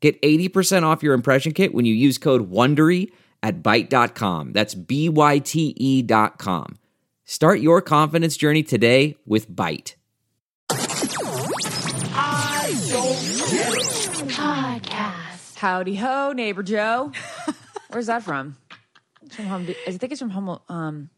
Get 80% off your impression kit when you use code WONDERY at Byte.com. That's B-Y-T-E dot com. Start your confidence journey today with Byte. I don't need Podcast. Howdy ho, neighbor Joe. Where's that from? It's from home. I think it's from home. Um,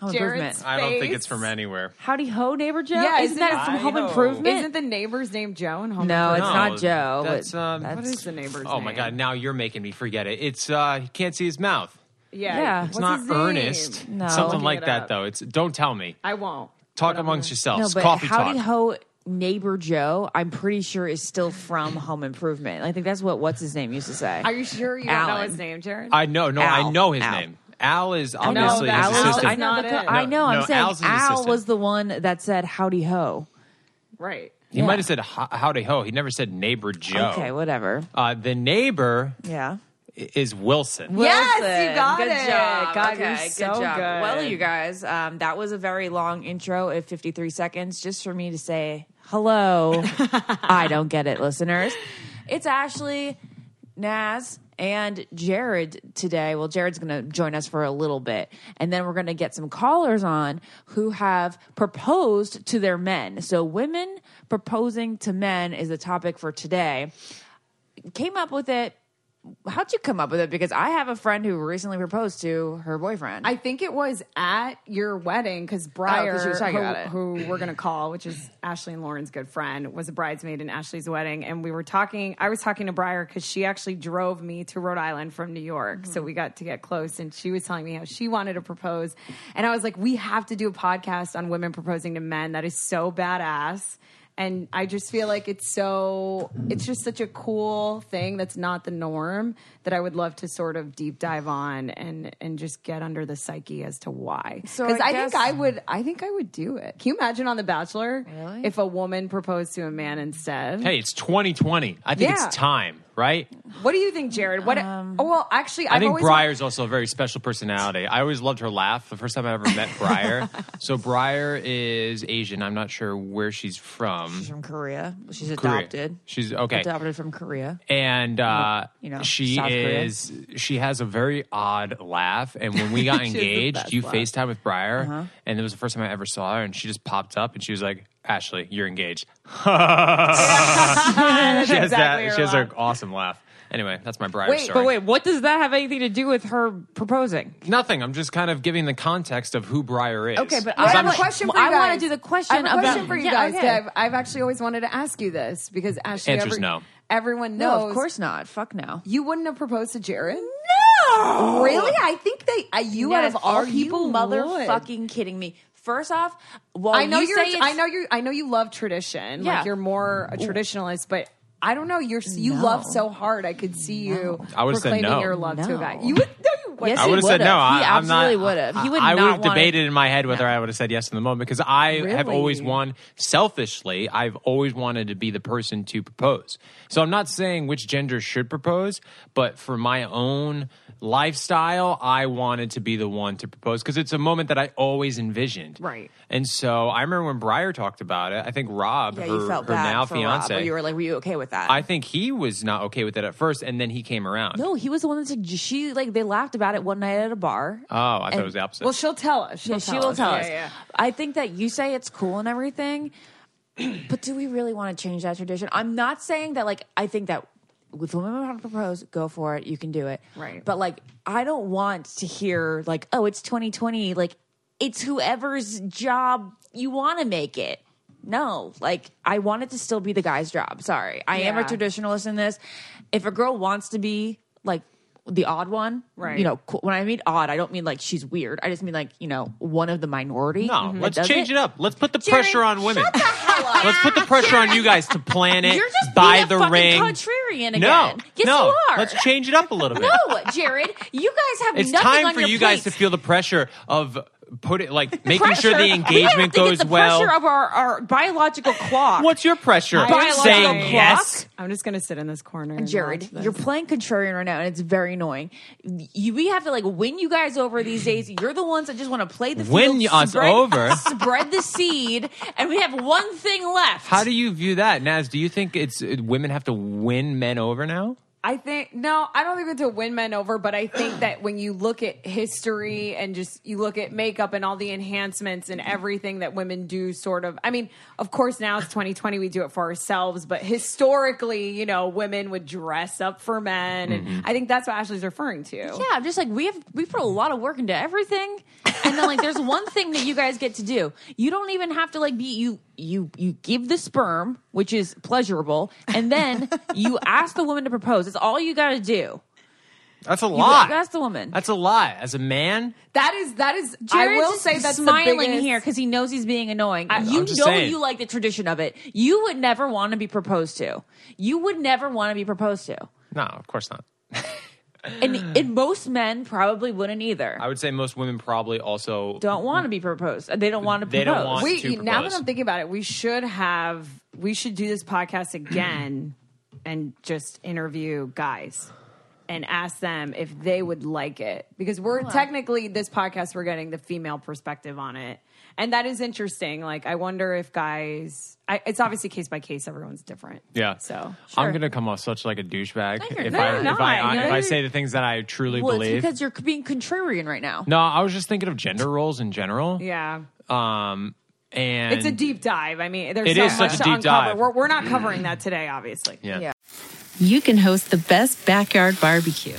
home Jared's improvement. I don't think it's from anywhere. Howdy ho, neighbor Joe. Yeah, isn't isn't that it- from I Home know. Improvement? Isn't the neighbor's name Joe and home? Improvement? No, it's Improvement? not Joe. That's, but um, that's- What is the neighbor's Oh name? my god! Now you're making me forget it. It's uh, he can't see his mouth. Yeah, Yeah. It's what's not his name? Ernest. No. Something Looking like it that up. though. It's don't tell me. I won't. Talk But I'm amongst gonna- yourselves. no, but Coffee Howdy talk. ho, neighbor Joe. I'm pretty sure is still from Home Improvement. I think that's what what's his name used to say. Are you sure you don't know Alan. his name, Jared? I know. No, Al. I know his Al. name. Al is obviously that's his Al is- assistant. I know. not the it. I know. I'm No, saying Al's his Al assistant. was the one that said howdy ho. right. He Yeah. might have said "Ho- howdy ho. He never said neighbor Joe. Okay, whatever. Uh, the neighbor Yeah. i- is Wilson. Yes, you got good it. Job. God, okay, you're good job. good. Well, you guys, um, that was a very long intro of 53 seconds just for me to say hello. I don't get it, listeners. It's Ashley, Naz, and Jared today. Well, Jared's going to join us for a little bit, and then we're going to get some callers on who have proposed to their men. So, women proposing to men is the topic for today. Came up with it. How'd you come up with it? Because I have a friend who recently proposed to her boyfriend. I think it was at your wedding because Briar, Oh, 'cause she who, who we're going to call, which is Ashley and Lauren's good friend, was a bridesmaid in Ashley's wedding. And we were talking, I was talking to Briar because she actually drove me to Rhode Island from New York. Mm-hmm. So we got to get close. And she was telling me how she wanted to propose. And I was like, we have to do a podcast on women proposing to men. That is so badass. And I just feel like it's so, it's just such a cool thing that's not the norm that I would love to sort of deep dive on and and just get under the psyche as to why. So Because I I, think I would, I think I would do it. Can you imagine on The Bachelor Really? if a woman proposed to a man instead? Hey, it's 2020. I think Yeah. it's time, right? What do you think, Jared? What? oh well, actually, I I've think always Briar's also a very special personality. I always loved her laugh. The first time I ever met Briar. so Briar is Asian. I'm not sure where she's from. She's from Korea. She's Korea. adopted. She's okay. Adopted from Korea. and uh, You know, she South Korea. is she has a very odd laugh and when we got She has the engaged you laugh. facetime with briar Uh-huh. and it was the first time i ever saw her and she just popped up and she was like ashley you're engaged she has exactly that her she has laugh. her awesome laugh anyway that's my briar Wait, story But wait, what does that have anything to do with her proposing? nothing i'm just kind of giving the context of who briar is Okay, but I have I'm a question for you guys. I wanna do the question I have a question about- for you Yeah, guys. okay. I've, I've actually always wanted to ask you this because Ashley, Answer's every- no. Everyone No, knows. of course not. Fuck no. you wouldn't have proposed to Jared. No, Really? I think they. Uh, you out of all are people, you motherfucking kidding me? First off, while I know you you say are I know you. I know you love tradition. Yeah. Like you're more a traditionalist, but I don't know. You're you No. love so hard. I could see you I would've said proclaiming no. your love to a guy. You would. No, you would. Yes, I he would have said would've. no. He I, I'm not. absolutely would've. He would I, I would have debated in my head whether I would have said yes in the moment because I have always wanted, selfishly, I've always wanted to be the person to propose. So I'm not saying which gender should propose, but for my own lifestyle, I wanted to be the one to propose because it's a moment that I always envisioned. Right. And so I remember when Briar talked about it. I think Rob, Yeah, her, you felt her bad now for Rob, fiance, but you were like, were you okay with that? I think he was not okay with it at first, and then he came around. no, he was the one that said she like they laughed about it one night at a bar. Oh, I thought it was the opposite. Well, she'll tell us. She'll Yeah, she tell will us. tell Yeah, us. yeah. I think that you say it's cool and everything, but do we really want to change that tradition? I'm not saying that. Like, I think that if women want to propose, go for it. You can do it. Right. But like, I don't want to hear like, oh, it's 2020. Like, it's whoever's job you want to make it. No, like I want it to still be the guy's job. Sorry, I am a traditionalist in this. If a girl wants to be like the odd one. Right. You know, cool. when I mean odd, I don't mean like she's weird. I just mean like, you know, one of the minority. No, that let's change it. up. Let's put the Jared, pressure on women. shut the hell up. Let's put the pressure on you guys to plan it, You're just buy being a the ring. contrarian again. No, Yes, no. you are. Let's change it up a little bit. No, Jared, you guys have It's nothing time on for your you guys to feel the pressure of put it like making Pressure. sure the engagement to get goes the well. Pressure of our, our biological clock. What's your pressure? Biological Saying clock? yes. I'm just gonna sit in this corner. and Jared, you're playing contrarian right now, and it's very annoying. You, we have to like win you guys over these days. You're the ones that just want to play the Win field, us spread, over? spread the seed, and we have one thing left. How do you view that, Naz? Do you think it's uh, women have to win men over now? I think no, I don't think it's have to win men over, but I think that when you look at history and just you look at makeup and all the enhancements and everything that women do, sort of. I mean, of course, now it's 2020, we do it for ourselves, but historically, you know, women would dress up for men, and mm-hmm. I think that's what Ashley's referring to. Yeah, I'm just like we have we put a lot of work into everything, and then like there's one thing that you guys get to do. You don't even have to like be you you you give the sperm, which is pleasurable, and then you ask the woman to propose. It's all you got to do. That's a You lot. ask the woman. That's a lot. As a man, That is that is. Jared's I will say that's smiling the biggest, here because he knows he's being annoying. you I'm know saying. you like the tradition of it. You would never want to be proposed to. You would never want to be proposed to. no, of course not. And, and most men probably wouldn't either. I would say most women probably also don't want to be proposed. They don't want to They propose. don't want- we to now that. I'm thinking about it, we should have we should do this podcast again and just interview guys and ask them if they would like it because we're technically this podcast we're getting the female perspective on it and that is interesting like i wonder if guys I, it's obviously case by case everyone's different Yeah. so I'm gonna come off such like a douchebag you're if not. I You're if. I, You're- if I say the things that I truly Well, believe. it's because you're being contrarian right now. no, I was just thinking of gender roles in general. yeah Um, and it's a deep dive i mean there's It so is much such a to deep uncover dive. We're, we're not covering that today obviously yeah. Yeah. you can host the best backyard barbecue.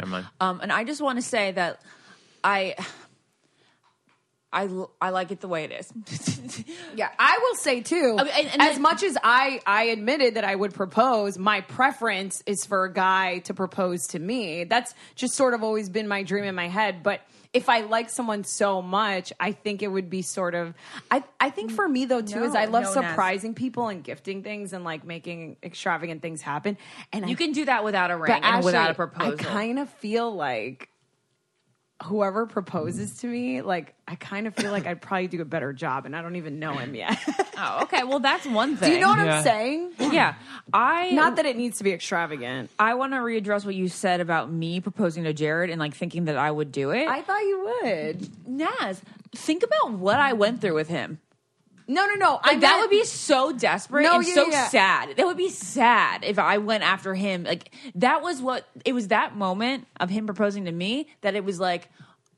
Never mind. Um, and I just want to say that I, I, I like it the way it is. Yeah, I will say too. I mean, and- and as then- much as I I admitted that I would propose, my preference is for a guy to propose to me. That's just sort of always been my dream in my head. But if I like someone so much, I think it would be sort of. I I think for me though too is I love no, surprising people and gifting things and like making extravagant things happen. And you I, can do that without a ring and without a proposal. I kind of feel like whoever proposes to me, like I kind of feel like I'd probably do a better job, and I don't even know him yet. oh, okay. Well, that's one thing. Do you know what Yeah. I'm saying? Yeah, I Not that it needs to be extravagant. I want to readdress what you said about me proposing to Jared and like thinking that I would do it. I thought you would. Naz, think about what I went through with him. No, no, no. Like I that would be so desperate No, and yeah, so yeah. sad. That would be sad if I went after him. Like that was what it was that moment of him proposing to me that it was like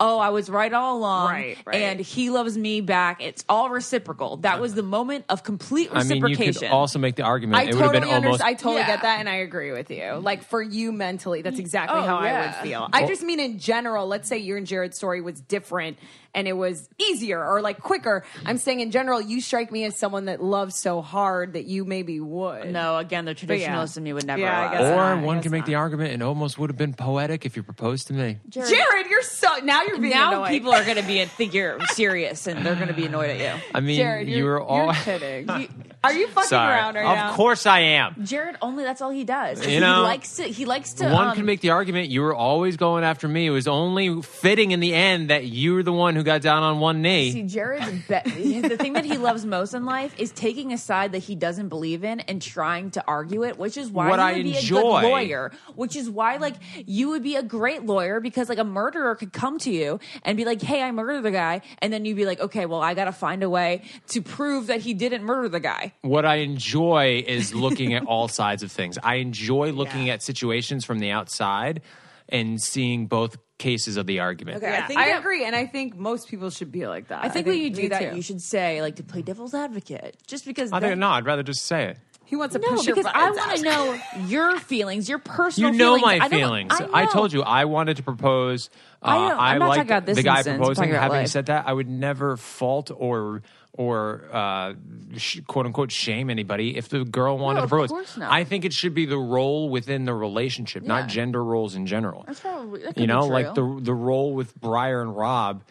oh, I was right all along, Right, right. and he loves me back. It's all reciprocal. That was the moment of complete reciprocation. I mean, reciprocation. you could also make the argument I it would have totally been almost. understand. I totally Yeah. get that, and I agree with you. Like for you mentally, that's exactly Oh, how I would feel. I just mean in general. Let's say you and Jared's story was different, and it was easier or like quicker. I'm saying in general, you strike me as someone that loves so hard that you maybe would. no, again, the yeah. traditionalist in me would never. Yeah, I guess or not, I one guess can make not. the argument it almost would have been poetic if you proposed to me. Jared, you're so now you're being now annoying. people are going to be think you're serious and they're going to be annoyed at you. I mean, Jared, you you're, were all. you're kidding. You- are you fucking Sorry. around right of now? Of course I am. Jared only that's all he does. You he know, likes to he likes to One um, can make the argument you were always going after me. It was only fitting in the end that you were the one who got down on one knee. See, Jared's be- the thing that he loves most in life is taking a side that he doesn't believe in and trying to argue it, which is why What he I would be enjoy. a good lawyer. Which is why, like, you would be a great lawyer because, like, a murderer could come to you and be like, "Hey, I murdered the guy," and then you'd be like, "Okay, well, I got to find a way to prove that he didn't murder the guy." What I enjoy is looking at all sides of things. I enjoy looking at situations from the outside and seeing both cases of the argument. Okay, Yeah, I think I that- agree, and I think most people should be like that. I think, when you do that, too. you should say, like, to play devil's advocate, just because. I think that- no. I'd rather just say it. He wants to No, push your because I want to know your feelings, your personal. You know feelings. my I don't- feelings. I, know. told you I wanted to propose. Uh, I don't- I'm not liked talking about this the guy instance, proposing. Having life. said that, I would never fault or or uh, sh- quote unquote shame anybody if the girl wanted No, to of propose. course not. I think it should be the role within the relationship, Yeah. not gender roles in general. That's probably that could you be know, true. like the the role with Briar and Rob.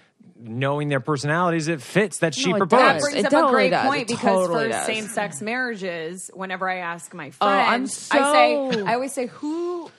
Knowing their personalities, it fits that she No, it proposed. That does. brings It up totally a great does. point It because totally for does. same-sex marriages, whenever I ask my Oh, I'm friends, I say, I always say, who, who,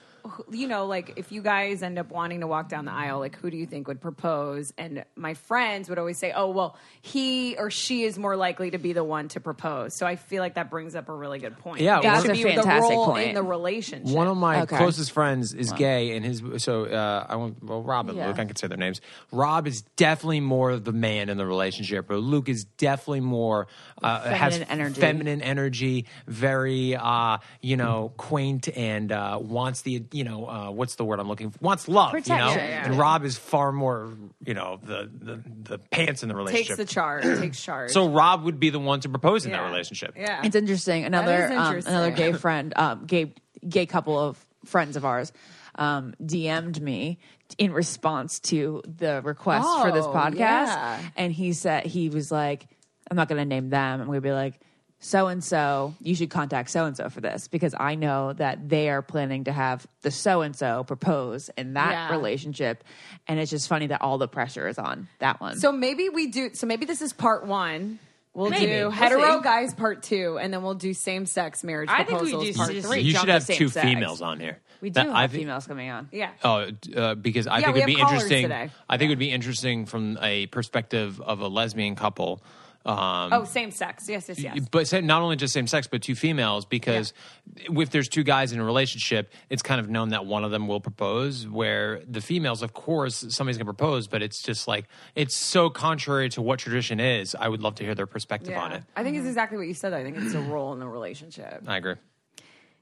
you know, like if you guys end up wanting to walk down the aisle, like who do you think would propose? And my friends would always say, oh, well, he or she is more likely to be the one to propose. So I feel like that brings up a really good point. Yeah, it That's should a be fantastic the role point. in the relationship. One of my Okay. closest friends is gay, and his so uh, I won't. Well, Rob and Yeah. Luke, I can say their names. Rob is definitely more the man in the relationship, but Luke is definitely more uh, has Feminine energy. feminine energy, very uh, you know quaint, and uh, wants the you know uh, what's the word I'm looking for? Wants love, you know. Protection. Yeah, And Rob is far more you know the the, the pants in the relationship. takes the charge, takes charge. so Rob would be the one to propose in that relationship. yeah. It's interesting. Another is um, another gay friend, um, gay gay couple of friends of ours, um, DM'd me in response to the request for this Oh, podcast, yeah. and he said he was like, "I'm not going to name them. I'm going to be like." So and so, you should contact so and so for this because I know that they are planning to have the so and so propose in that Yeah. relationship, and it's just funny that all the pressure is on that one. So maybe we do. So maybe this is part one. We'll Maybe. do We'll hetero guys part two, and then we'll do same sex marriage I think we proposals do part just- three. You Jump should have same two sex. females on here. we do That- have I thi- females coming on. Yeah. Oh, uh, because I Yeah, think it'd be interesting. today. I think it would be interesting from a perspective of a lesbian couple. Um, Oh, same sex. Yes, yes, yes. But sa- not only just same sex, but two females, because if there's two guys in a relationship, it's kind of known that one of them will propose. Where the females, of course, somebody's gonna propose, but it's just like it's so contrary to what tradition is. I would love to hear their perspective on it. I think it's exactly what you said. I think it's a role in the relationship. I agree.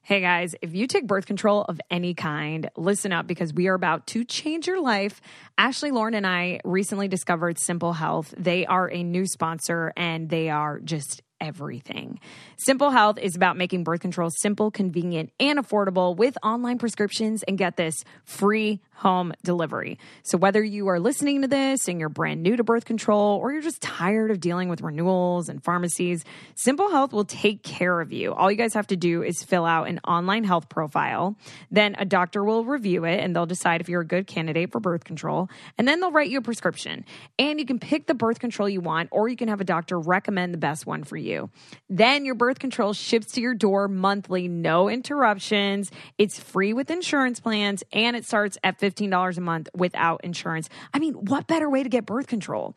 Hey guys, if you take birth control of any kind, listen up because we are about to change your life. Ashley Lauren and I recently discovered Simple Health. They are a new sponsor and they are just everything. Simple Health is about making birth control simple, convenient, and affordable with online prescriptions and get this free home delivery. So whether you are listening to this and you're brand new to birth control or you're just tired of dealing with renewals and pharmacies, Simple Health will take care of you. All you guys have to do is fill out an online health profile. Then a doctor will review it and they'll decide if you're a good candidate for birth control. And then they'll write you a prescription. And you can pick the birth control you want or you can have a doctor recommend the best one for you. Then your birth control ships to your door monthly, no interruptions. It's free with insurance plans and it starts at $15 a month without insurance. I mean, what better way to get birth control?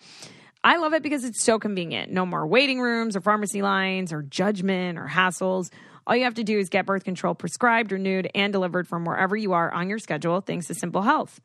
I love it because it's so convenient. No more waiting rooms or pharmacy lines or judgment or hassles. All you have to do is get birth control prescribed, renewed, and delivered from wherever you are on your schedule thanks to Simple Health.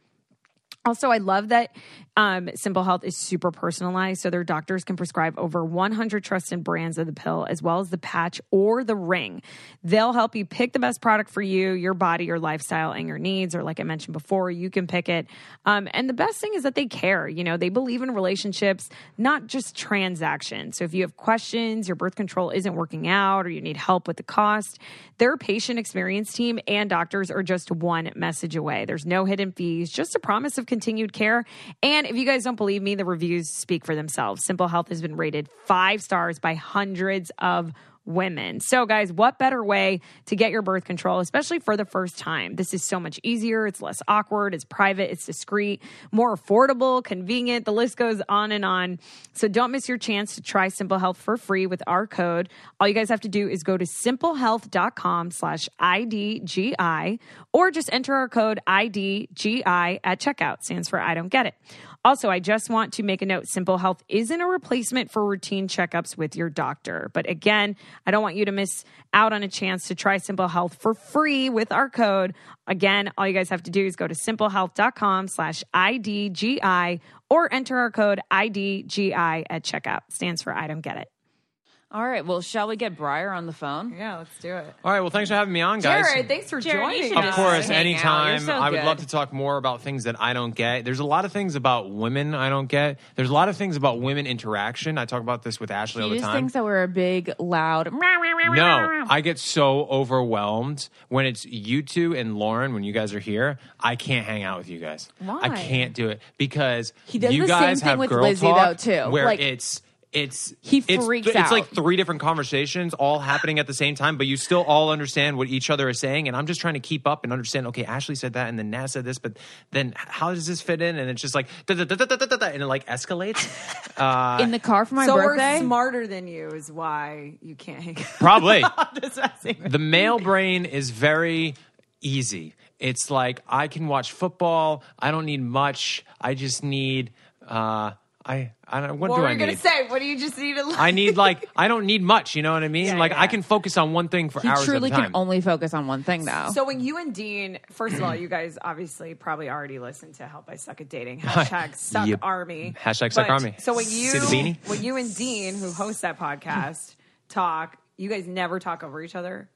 Also, I love that um, Simple Health is super personalized, so their doctors can prescribe over 100 trusted brands of the pill, as well as the patch or the ring. They'll help you pick the best product for you, your body, your lifestyle, and your needs. Or, like I mentioned before, you can pick it. Um, and the best thing is that they care. You know, they believe in relationships, not just transactions. So, if you have questions, your birth control isn't working out, or you need help with the cost, their patient experience team and doctors are just one message away. There's no hidden fees, just a promise of continued care. And if you guys don't believe me, the reviews speak for themselves. Simple Health has been rated five stars by hundreds of women. So, guys, what better way to get your birth control, especially for the first time? This is so much easier. It's less awkward. It's private. It's discreet, more affordable, convenient. The list goes on and on. So, don't miss your chance to try Simple Health for free with our code. All you guys have to do is go to simplehealth.com slash IDGI or just enter our code IDGI at checkout. Stands for I don't get it. Also, I just want to make a note Simple Health isn't a replacement for routine checkups with your doctor. But again, I don't want you to miss out on a chance to try Simple Health for free with our code. Again, all you guys have to do is go to simplehealth.com slash IDGI or enter our code IDGI at checkout. Stands for I don't get it. All right. Well, shall we get Briar on the phone? Yeah, let's do it. All right. Well, thanks for having me on, guys. Jared, thanks for Jared, joining should us. Of course, anytime. So I would good. love to talk more about things that I don't get. There's a lot of things about women I don't get. There's a lot of things about women interaction. I talk about this with Ashley all He the just time. thinks that we're a big, loud. No, I get so overwhelmed when it's you two and Lauren. When you guys are here, I can't hang out with you guys. Why? I can't do it because He does you the same guys thing have with girl Lizzie, talk though, too. Where Like- it's it's He it's, freaks it's out. like three different conversations all happening at the same time, but you still all understand what each other is saying. And I'm just trying to keep up and understand. Okay, Ashley said that, and then Naz said this, but then how does this fit in? And it's just like da da da and it like escalates. Uh, In the car for my so birthday. we're smarter than you is why you can't hang out. Probably. Just messing with the male brain is very easy. It's like I can watch football. I don't need much. I just need. Uh, I I don't. What, What do were I you gonna need? say? What do you just need to? I need like I don't need much. You know what I mean? Yeah, like yeah. I can focus on one thing for he hours truly at a time. can only focus on one thing, though. So when you and Dean, first of all, you guys obviously probably already listened to "Help I Suck at Dating" hashtag Suck Yep. Army Hashtag Suck But- Army. So when you See the beanie? when you and Dean, who host that podcast, talk, you guys never talk over each other.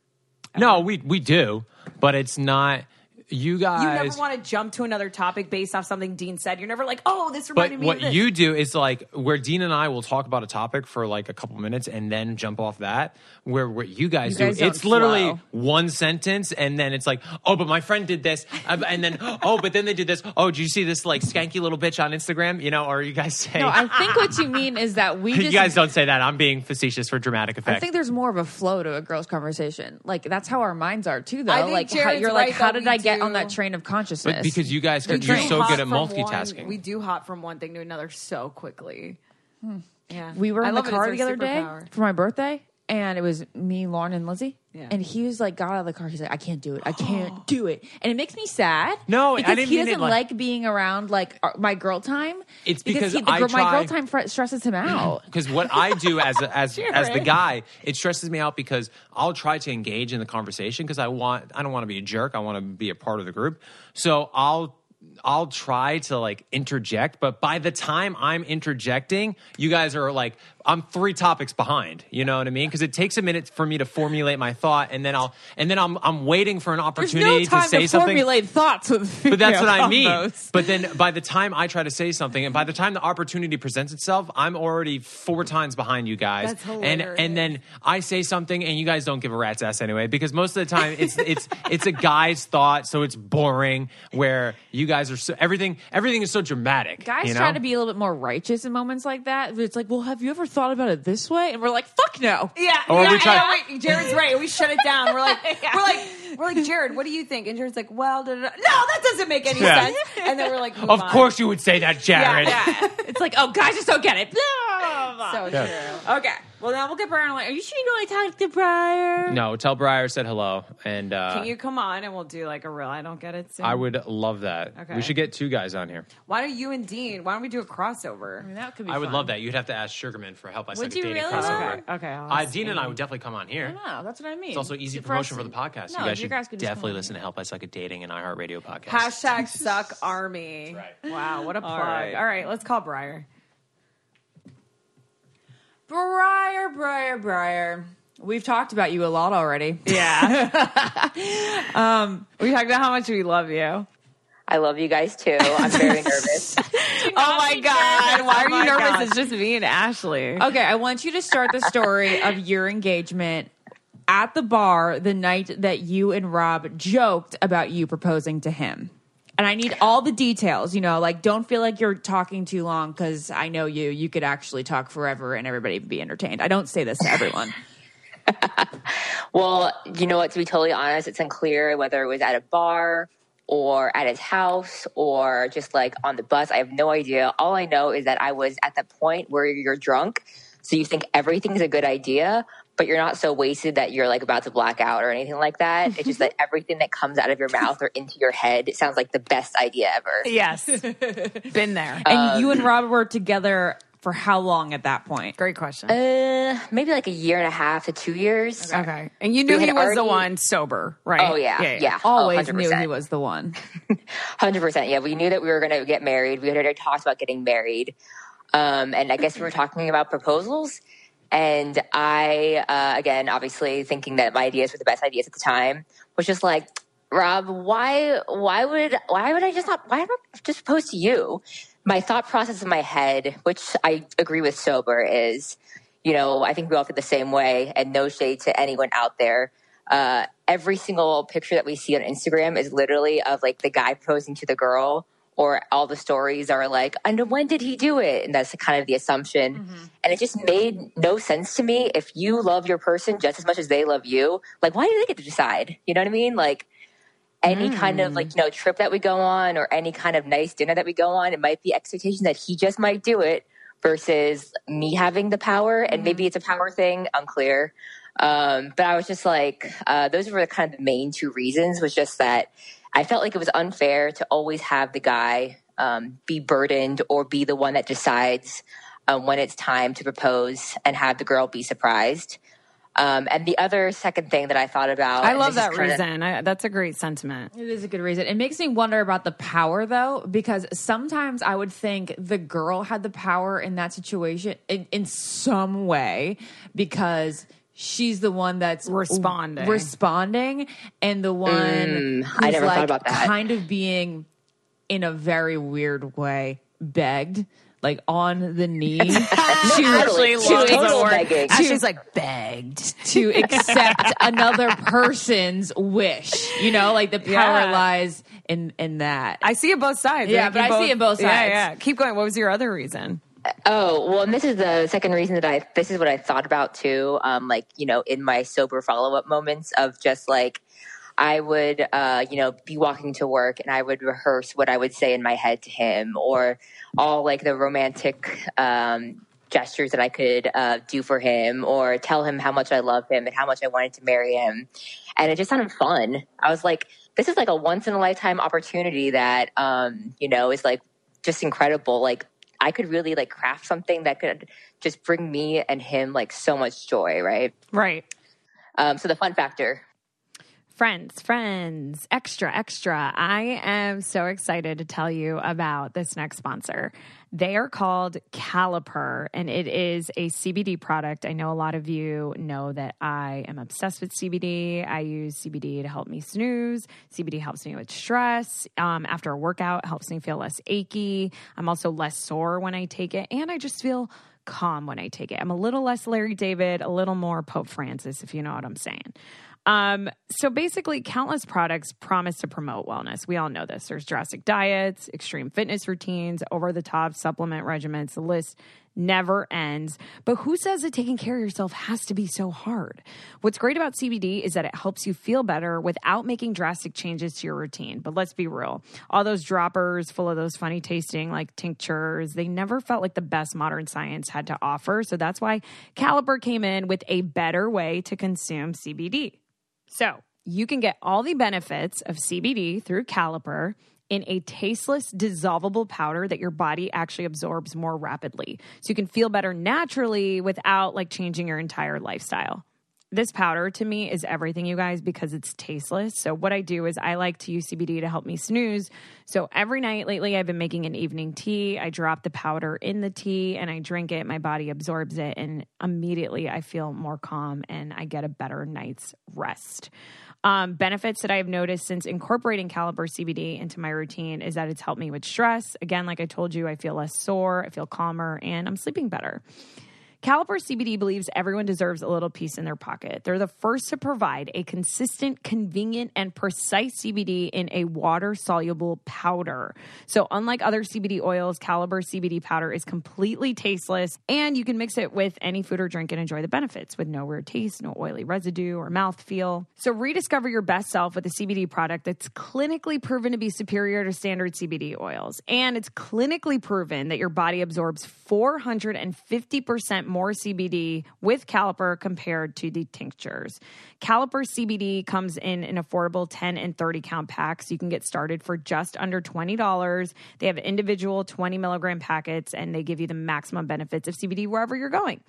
no, we we do, but it's not. You guys. You never want to jump to another topic based off something Dean said. You're never like, oh, this But reminded me what of this. you do is like where Dean and I will talk about a topic for like a couple minutes and then jump off that. Where what you guys You do, guys don't it's literally one sentence and then it's like, oh, but my friend did this, and then oh, but then they did this. Oh, did you see this like skanky little bitch on Instagram? You know, or you guys say, no, I think what you mean is that we just. you guys don't say that. I'm being facetious for dramatic effect. I think there's more of a flow to a girl's conversation. Like that's how our minds are too, though. I think like how, you're like, how did I get on that train of consciousness? but because you guys, We you're so good at multitasking. One, we do hop from one thing to another so quickly. Hmm. Yeah, we were I in the love it. It's car the other day for my birthday, and it was me, Lauren, and Lizzie. Yeah. And he was like, got out of the car. He's like, I can't do it. I can't do it. And it makes me sad. No, I because didn't he mean doesn't like- like, being around like our- my girl time. It's because he, the I girl, my girl time fr- stresses him out. because what I do as a, as as the guy, it stresses me out because I'll try to engage in the conversation because I want I don't want to be a jerk. I want to be a part of the group. So I'll I'll try to like interject, but by the time I'm interjecting, you guys are like I'm three topics behind. You know what I mean? Because it takes a minute for me to formulate my thought, and then I'll and then I'm I'm waiting for an opportunity no to say to something. formulate thoughts with. But that's what I mean. But then by the time I try to say something, and by the time the opportunity presents itself, I'm already four times behind you guys. That's and and then I say something, and you guys don't give a rat's ass anyway, because most of the time it's it's it's a guy's thought, so it's boring. Where you guys are so everything everything is so dramatic. Guys you know? try to be a little bit more righteous in moments like that. It's like, well, have you ever thought about it this way? And we're like, fuck no. Yeah, oh, Or yeah, we try- yeah, wait, Jared's right. We shut it down. We're like, we're like, we're like, Jared, what do you think? And Jared's like, well, da, da, da. no, that doesn't make any Yeah. sense. And then we're like, move Of on. course, you would say that, Jared. Yeah. it's like, oh, guys just don't get it. Blah, blah, blah, blah. So true. Okay. Well, then we'll get Briar on the line. Are you sure you don't want to talk to Briar? No, tell Briar said hello, and uh, Can you come on and we'll do like a real I don't get it soon? I would love that. Okay. We should get two guys on here. Why don't you and Dean? Why don't we do a crossover? I mean, that could be I would fun. love that. You'd have to ask Sugarman for help. I Would suck you at dating really, crossover. though? Okay, I'll Uh, ask Dean and I Dean. would definitely come on here. No, that's what I mean. It's also easy For promotion for the podcast. No, you guys you should guys could just definitely on. listen to Help I Suck at Dating and iHeartRadio podcast. Hashtag suck army. right. Wow, what a plug. right. All right, let's call Briar. Briar, Briar, Briar. We've talked about you a lot already. Yeah. um, we talked about how much we love you. I love you guys too. I'm very nervous. Oh my god! Why are Oh you nervous? God. It's just me and Ashley. Okay, I want you to start the story of your engagement at the bar the night that you and Rob joked about you proposing to him. And I need all the details, you know, like don't feel like you're talking too long because I know you. You could actually talk forever and everybody would be entertained. I don't say this to everyone. well, you know what? To be totally honest, it's unclear whether it was at a bar or at his house or just like on the bus. I have no idea. All I know is that I was at the point where you're drunk, so you think everything's a good idea, but you're not so wasted that you're like about to black out or anything like that. it's just that everything that comes out of your mouth or into your head it sounds like the best idea ever. Yes, been there. And you and Rob were together for how long at that point? Great question. Uh, maybe like a year and a half to two years. okay, and you knew We he had was the one sober, right? Oh yeah, yeah. Always Oh, knew he was the one. Hundred percent. Yeah, we knew that we were going to get married. We had already talked about getting married, um, and I guess we were talking about proposals. And I, uh, again, obviously thinking that my ideas were the best ideas at the time, was just like, Rob, why, why would, why would I just not, why am I just propose to you? My thought process in my head, which I agree with sober, is, you know, I think we all feel the same way, and no shade to anyone out there. Uh, every single picture that we see on Instagram is literally of like the guy posing to the girl, or all the stories are like, and when did he do it? And that's kind of the assumption. And it just made no sense to me. If you love your person just as much as they love you, like, why do they get to decide? You know what I mean? Like, any kind of like you know trip that we go on or any kind of nice dinner that we go on it might be expectation that he just might do it versus me having the power and maybe it's a power thing unclear um, but i was just like uh, those were the kind of the main two reasons was just that i felt like it was unfair to always have the guy um, be burdened or be the one that decides um, when it's time to propose and have the girl be surprised um, and the other second thing that i thought about I love that kinda- reason. I, that's a great sentiment. It is a good reason. It makes me wonder about the power though, because sometimes I would think the girl had the power in that situation in, in some way because she's the one that's Responding. responding, and the one Mm, I who's never thought like about that. kind of being in a very weird way begged. Like on the knee Ashley to, loves the word. Ashley's like begged. to accept another person's wish. You know, like the power Yeah. lies in in that. I see it both sides. Yeah, think but you I see it both Yeah, sides. yeah. Keep going. What was your other reason? Oh, well, and this is the second reason that I, this is what I thought about too. Um, like, you know, in my sober follow up moments of just like, I would, uh, you know, be walking to work and I would rehearse what I would say in my head to him or all like the romantic, um, gestures that I could, uh, do for him or tell him how much I love him and how much I wanted to marry him. And it just sounded fun. I was like, this is like a once in a lifetime opportunity that, um, you know, is like just incredible. Like, I could really like craft something that could just bring me and him like so much joy, right? Right. Um, so the fun factor. Friends, friends, extra, extra. I am so excited to tell you about this next sponsor. They are called Caliper, and it is a CBD product. I know a lot of you know that I am obsessed with CBD. I use CBD to help me snooze. CBD helps me with stress. Um, after a workout, it helps me feel less achy. I'm also less sore when I take it, and I just feel calm when I take it. I'm a little less Larry David, a little more Pope Francis, if you know what I'm saying. Um, so basically, countless products promise to promote wellness. We all know this. There's drastic diets, extreme fitness routines, over the top supplement regimens. The list never ends. But who says that taking care of yourself has to be so hard? What's great about CBD is that it helps you feel better without making drastic changes to your routine. But let's be real all those droppers full of those funny tasting like tinctures, they never felt like the best modern science had to offer. So that's why Caliper came in with a better way to consume CBD. So you can get all the benefits of CBD through Caliper in a tasteless, dissolvable powder that your body actually absorbs more rapidly. So you can feel better naturally without like changing your entire lifestyle. This powder to me is everything, you guys, because it's tasteless. So, what I do is I like to use CBD to help me snooze. So, every night lately, I've been making an evening tea. I drop the powder in the tea and I drink it. My body absorbs it, and immediately I feel more calm and I get a better night's rest. Um, benefits that I've noticed since incorporating Caliper CBD into my routine is that it's helped me with stress. Again, like I told you, I feel less sore, I feel calmer, and I'm sleeping better. Caliper CBD believes everyone deserves a little peace in their pocket. They're the first to provide a consistent, convenient, and precise CBD in a water soluble powder. So, unlike other CBD oils, Caliper CBD powder is completely tasteless and you can mix it with any food or drink and enjoy the benefits with no weird taste, no oily residue or mouthfeel. So, rediscover your best self with a CBD product that's clinically proven to be superior to standard CBD oils. And it's clinically proven that your body absorbs 450% more CBD with Caliper compared to the tinctures. Caliper CBD comes in an affordable 10 and 30 count packs. You can get started for just under $20. They have individual 20 milligram packets and they give you the maximum benefits of CBD wherever you're going.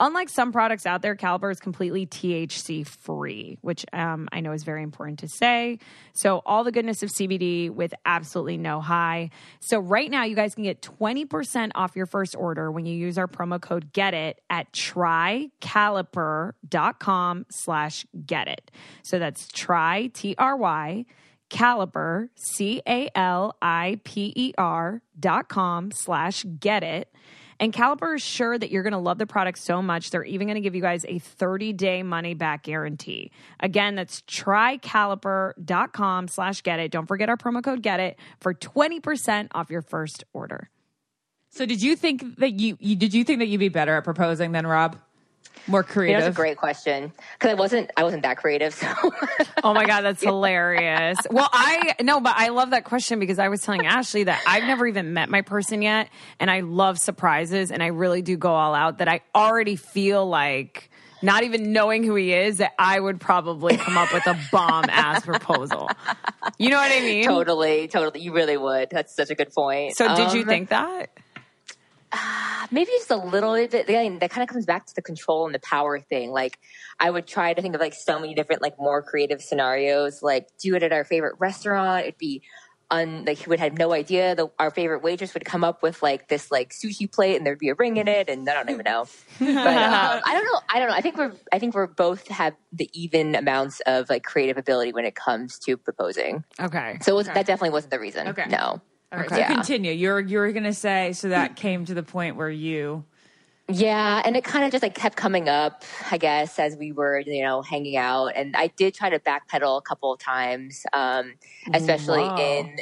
Unlike some products out there, Caliper is completely THC free, which um, I know is very important to say. So, all the goodness of CBD with absolutely no high. So, right now, you guys can get 20% off your first order when you use our promo code GET IT at trycaliper.com slash get it. So, that's try, T R Y, caliper, C A L I P E R dot com slash get it. And Caliper is sure that you're going to love the product so much, they're even going to give you guys a 30 day money back guarantee. Again, that's trycaliper.com slash get it. Don't forget our promo code get it for 20% off your first order. So did you think that you, you did you think that you'd be better at proposing than Rob? More You know, creative. that's a great question because I wasn't I wasn't that creative. So Oh my God, that's hilarious. Well, I no, but I love that question because I was telling Ashley that I've never even met my person yet. And I love surprises and I really do go all out that I already feel like not even knowing who he is, that I would probably come up with a bomb ass proposal. You know what I mean? totally, totally, you really would. That's such a good point. So did you Um, think that? maybe just a little bit again that kind of comes back to the control and the power thing. Like i would try to think of like so many different like more creative scenarios. Like do it at our favorite restaurant. It'd be un like he would have no idea the our favorite waitress would come up with like this like sushi plate and there'd be a ring in it and i don't even know. But um, i don't know i don't know. I think we're i think we're both have the even amounts of like creative ability when it comes to proposing. Okay. so it was, that definitely wasn't the reason. Okay. no All right, Okay. so Yeah. continue. You're you're gonna say so that came to the point where you Yeah, and it kind of just like kept coming up, I guess, as we were, you know, hanging out. And I did try to backpedal a couple of times, um, especially Wow. in.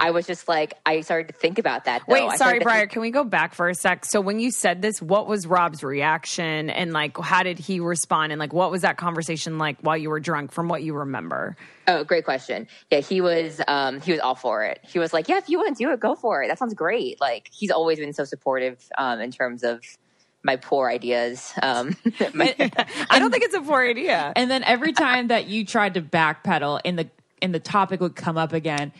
I was just like, I started to think about that. Though. Wait, sorry, started Briar. think- Can we go back for a sec? So when you said this, what was Rob's reaction, and like, how did he respond, and like, what was that conversation like while you were drunk, from what you remember? Oh, great question. Yeah, he was um he was all for it. He was like, "Yeah, if you want to do it, go for it. That sounds great." Like he's always been so supportive um in terms of my poor ideas. Um my- I don't think it's a poor idea. and then every time that you tried to backpedal and the and the topic would come up again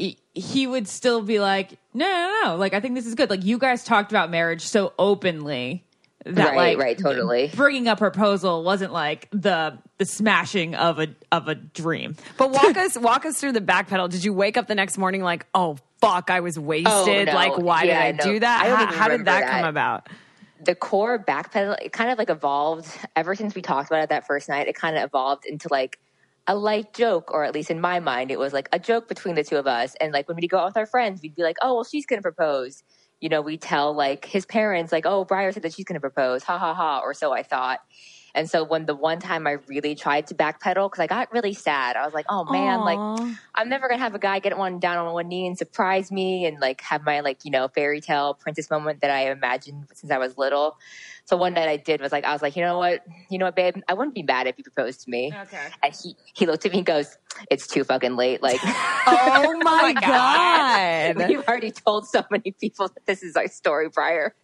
he- he would still be like no no no like i think this is good like you guys talked about marriage so openly that Right, like right, totally. bringing up proposal wasn't like the the smashing of a of a dream But walk us walk us through the backpedal. Did you wake up the next morning like, oh fuck, I was wasted? Oh, no. Like, why Yeah, did I no. do that? I how how did remember that, come about? the core backpedal it kind of like evolved ever since we talked about it that first night it kind of evolved into like a light joke or at least in my mind it was like a joke between the two of us and like when we'd go out with our friends we'd be like oh well she's gonna propose you know we tell like his parents like oh briar said that she's gonna propose ha ha ha or so i thought And so when the one time I really tried to backpedal, because I got really sad, I was like, oh man, Aw. like I'm never gonna have a guy get one down on one knee and surprise me and like have my like, you know, fairy tale princess moment that I imagined since I was little. So one night I did was like, I was like, you know what, you know what, babe, I wouldn't be mad if you proposed to me. Okay. And he he looked at me and goes, it's too fucking late. Like, Oh my god. we've already told so many people that this is our story Briar.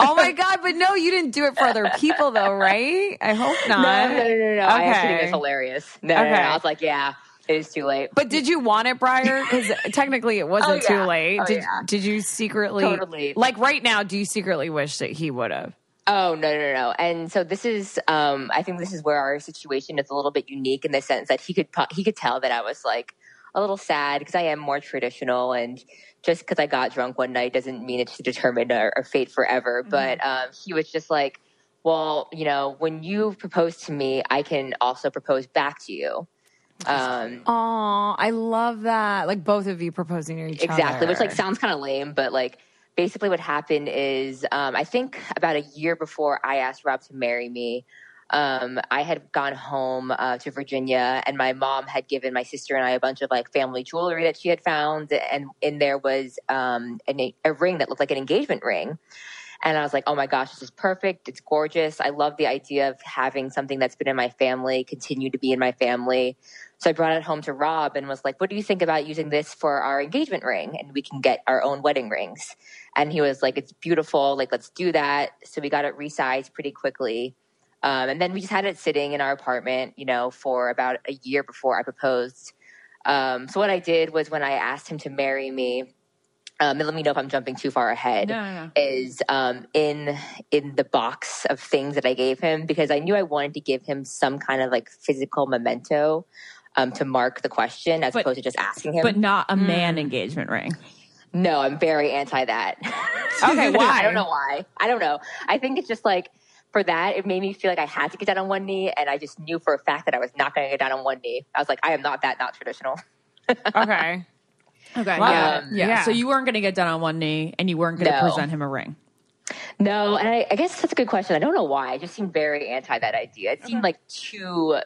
oh my god! But no, you didn't do it for other people, though, right? I hope not. No, no, no, no, no. I actually think Okay. it's hilarious. No, no, no, Okay. I was like, yeah, it is too late. But did you want it, Briar? Because technically, it wasn't Oh, yeah. too late. Oh, did yeah. Did you secretly, Totally. like right now? Do you secretly wish that he would have? Oh no no no! And so this is, um, I think this is where our situation is a little bit unique in the sense that he could he could tell that I was like a little sad because I am more traditional, and just because I got drunk one night doesn't mean it's determined our, our fate forever. But um, he was just like, well, you know, when you propose to me, I can also propose back to you. Um, Oh, I love that. Like both of you proposing to each other. exactly which like sounds kind of lame but like basically what happened is um, i think about a year before i asked rob to marry me um, i had gone home uh, to virginia and my mom had given my sister and i a bunch of like family jewelry that she had found and in there was um, an, a ring that looked like an engagement ring and I was like, oh my gosh, this is perfect. It's gorgeous. I love the idea of having something that's been in my family continue to be in my family. So I brought it home to Rob and was like, what do you think about using this for our engagement ring? And we can get our own wedding rings. And he was like, it's beautiful. Like, let's do that. So we got it resized pretty quickly. Um, and then we just had it sitting in our apartment, you know, for about a year before I proposed. Um, so what I did was when I asked him to marry me, um, and let me know if I'm jumping too far ahead. No, no, no. Is um, in in the box of things that I gave him because I knew I wanted to give him some kind of like physical memento um, to mark the question as But- opposed to just asking him. But not a mm. man engagement ring. no, I'm very anti that. Okay, why? I don't know why. I don't know. I think it's just like for that, it made me feel like I had to get down on one knee, and I just knew for a fact that I was not going to get down on one knee. I was like, I am not that not traditional. Okay. Okay. Wow. Yeah. yeah. Yeah. So you weren't going to get down on one knee and you weren't going to No. present him a ring. No, and I, I guess that's a good question. I don't know why. I just seemed very anti that idea. It seemed mm-hmm. like too.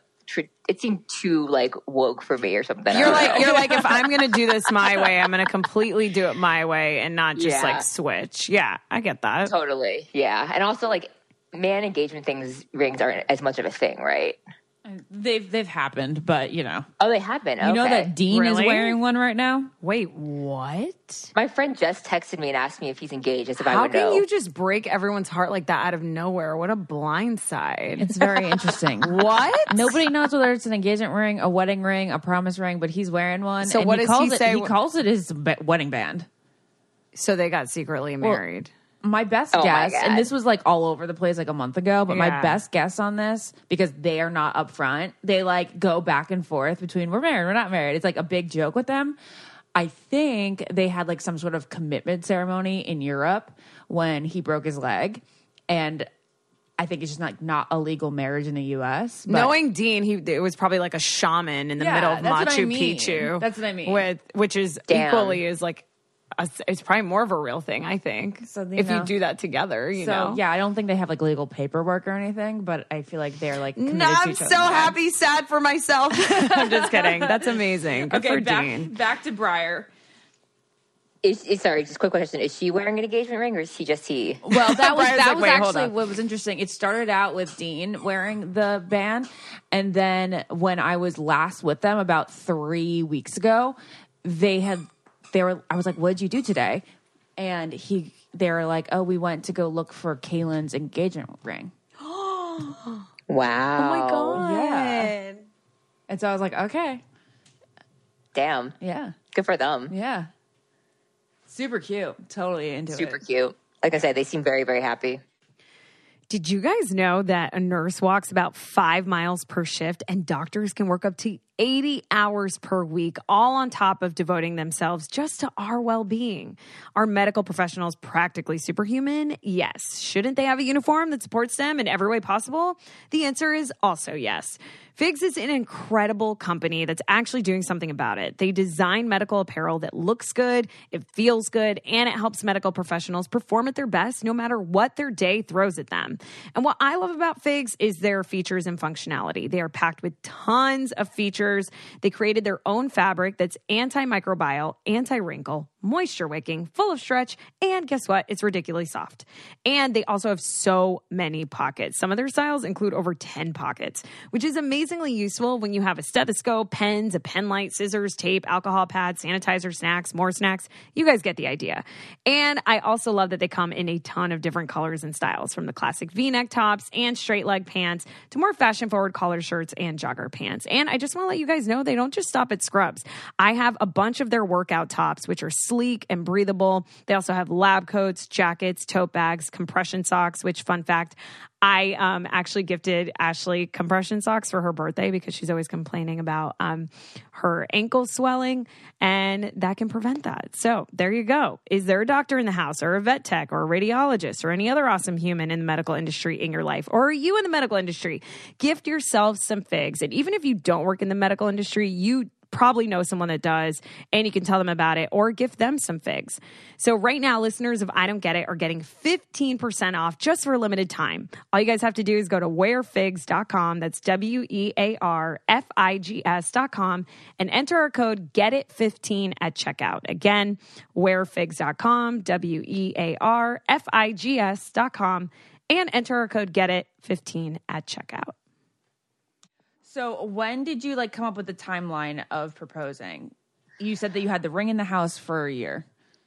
It seemed too like woke for me or something. You're like know. you're like if I'm gonna do this my way, I'm gonna completely do it my way and not just Yeah. like switch. Yeah, I get that. totally, yeah, and also like man engagement things rings aren't as much of a thing, right? They've they've happened, but you know. Oh, they have been. You know Okay. that Dean is wearing one right now? Wait, what? My friend just texted me and asked me if he's engaged, as if I How would can know. you just break everyone's heart like that out of nowhere? What a blind side. It's very interesting. what? Nobody knows whether it's an engagement ring, a wedding ring, a promise ring, but he's wearing one. So and what he does he calls it, say He calls it his wedding band. So they got secretly married. My best Oh guess, God. and this was like all over the place like a month ago, but my best guess on this, because they are not upfront, they like go back and forth between we're married, we're not married. It's like a big joke with them. I think they had like some sort of commitment ceremony in Europe when he broke his leg. And I think it's just like not a legal marriage in the US. But Knowing Dean, he it was probably like a shaman in the Yeah, middle of what I Machu mean. Picchu. That's what I mean. With which is Damn. equally is like it's probably more of a real thing. I think. So, you if you do that together, you so know. yeah, I don't think they have like legal paperwork or anything, but I feel like they're like committed No, to I'm each so other. happy, sad for myself. I'm just kidding. That's amazing. Good Okay, for back Dean. back to Briar. Is, is sorry, just a quick question: Is she wearing an engagement ring, or is he just he? Well, that was that like, was "Wait, actually what was interesting. It started out with Dean wearing the band, and then when I was last with them about three weeks ago, they had they were. I was like, "What did you do today?" And he, they were like, "Oh, we went to go look for Caelynn's engagement ring." Wow! Oh my god. Yeah. And so I was like, "Okay, Damn! yeah, Good for them. yeah." Super cute. Totally into Super it. Super cute. Like I said, they seem very, very happy. Did you guys know that a nurse walks about five miles per shift and doctors can work up to 80 hours per week, all on top of devoting themselves just to our well being? Are medical professionals practically superhuman? Yes. Shouldn't they have a uniform that supports them in every way possible? The answer is also yes. Figs is an incredible company that's actually doing something about it. They design medical apparel that looks good, it feels good, and it helps medical professionals perform at their best no matter what their day throws at them. And what I love about Figs is their features and functionality. They are packed with tons of features. They created their own fabric that's antimicrobial, anti wrinkle, moisture wicking, full of stretch, and guess what? It's ridiculously soft. And they also have so many pockets. Some of their styles include over 10 pockets, which is amazingly useful when you have a stethoscope, pens, a pen light, scissors, tape, alcohol pads, sanitizer, snacks, more snacks. You guys get the idea. And I also love that they come in a ton of different colors and styles from the classic v neck tops and straight leg pants to more fashion forward collar shirts and jogger pants. And I just want to let you guys know they don't just stop at scrubs. I have a bunch of their workout tops, which are sleek and breathable. They also have lab coats, jackets, tote bags, compression socks, which, fun fact, I um, actually gifted Ashley compression socks for her birthday because she's always complaining about um, her ankle swelling, and that can prevent that. So there you go. Is there a doctor in the house, or a vet tech, or a radiologist, or any other awesome human in the medical industry in your life, or are you in the medical industry? Gift yourself some figs, and even if you don't work in the medical industry, you probably know someone that does, and you can tell them about it or gift them some figs. So, right now, listeners of I Don't Get It are getting 15% off just for a limited time. All you guys have to do is go to wearfigs.com. That's W E A R F I G S.com and enter our code Get It 15 at checkout. Again, wearfigs.com, W E A R F I G S.com, and enter our code Get It 15 at checkout. So when did you like come up with the timeline of proposing? You said that you had the ring in the house for a year.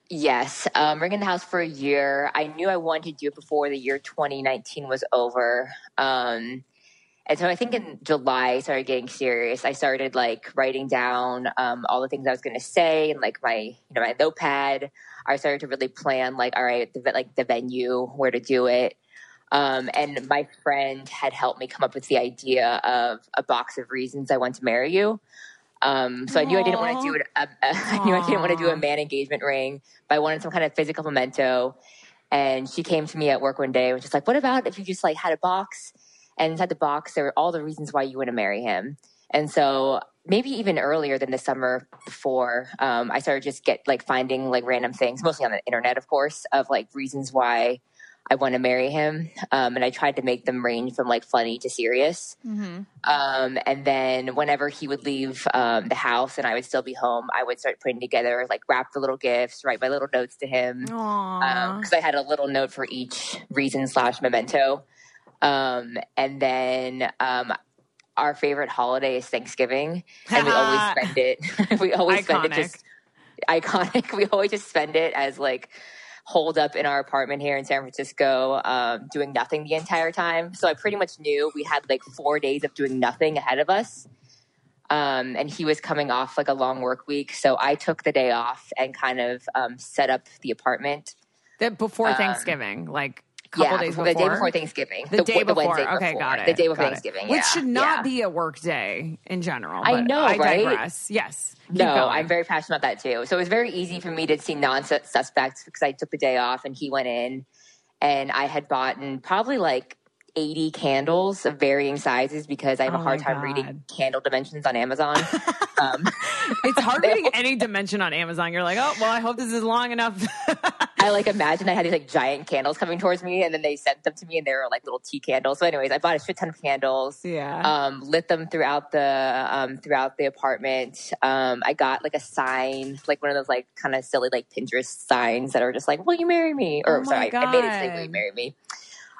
Yes, um, ring in the house for a year. I knew I wanted to do it before the year 2019 was over. Um, and so I think in July I started getting serious. I started like writing down um, all the things I was going to say and like my you know my notepad. I started to really plan like all right the, like the venue, where to do it. Um, and my friend had helped me come up with the idea of a box of reasons I want to marry you. Um, so I knew I didn't want to do it. A, a, I knew I didn't want to do a man engagement ring, but I wanted some kind of physical memento. And she came to me at work one day and was just like, "What about if you just like had a box, and inside the box there were all the reasons why you want to marry him?" And so maybe even earlier than the summer before, um, I started just get like finding like random things, mostly on the internet, of course, of like reasons why I want to marry him. Um, and I tried to make them range from like funny to serious. Mm-hmm. Um, and then whenever he would leave um, the house and I would still be home, I would start putting together like wrap the little gifts, write my little notes to him. Because I had a little note for each reason slash memento. Um, and then um, our favorite holiday is Thanksgiving, and we always spend it. we always spend it just iconic. We always just spend it as like holed up in our apartment here in San Francisco, um, doing nothing the entire time. So I pretty much knew we had like four days of doing nothing ahead of us. Um, and he was coming off like a long work week. So I took the day off and kind of um, set up the apartment. That before Um, Thanksgiving, like couple yeah, days before- the day before Thanksgiving. The, day before. Wednesday okay, before. got it. The day before got it. Thanksgiving. Which yeah, should not yeah. be a work day in general. I know, I right? digress. Yes. Keep No, going. I'm very passionate about that too. So it was very easy for me to see non-suspects because I took the day off and he went in, and I had bought probably like 80 candles of varying sizes because I have Oh a hard time God. reading candle dimensions on Amazon. um, It's hard reading any dimension on Amazon. You're like, oh, well, I hope this is long enough. I like imagine I had these like giant candles coming towards me, and then they sent them to me, and they were like little tea candles. So, anyways, I bought a shit ton of candles. yeah. um, lit them throughout the um, throughout the apartment. Um, I got like a sign, like one of those like kind of silly like Pinterest signs that are just like, "Will you marry me?" Or Oh sorry, I made it say, "Will you marry me?"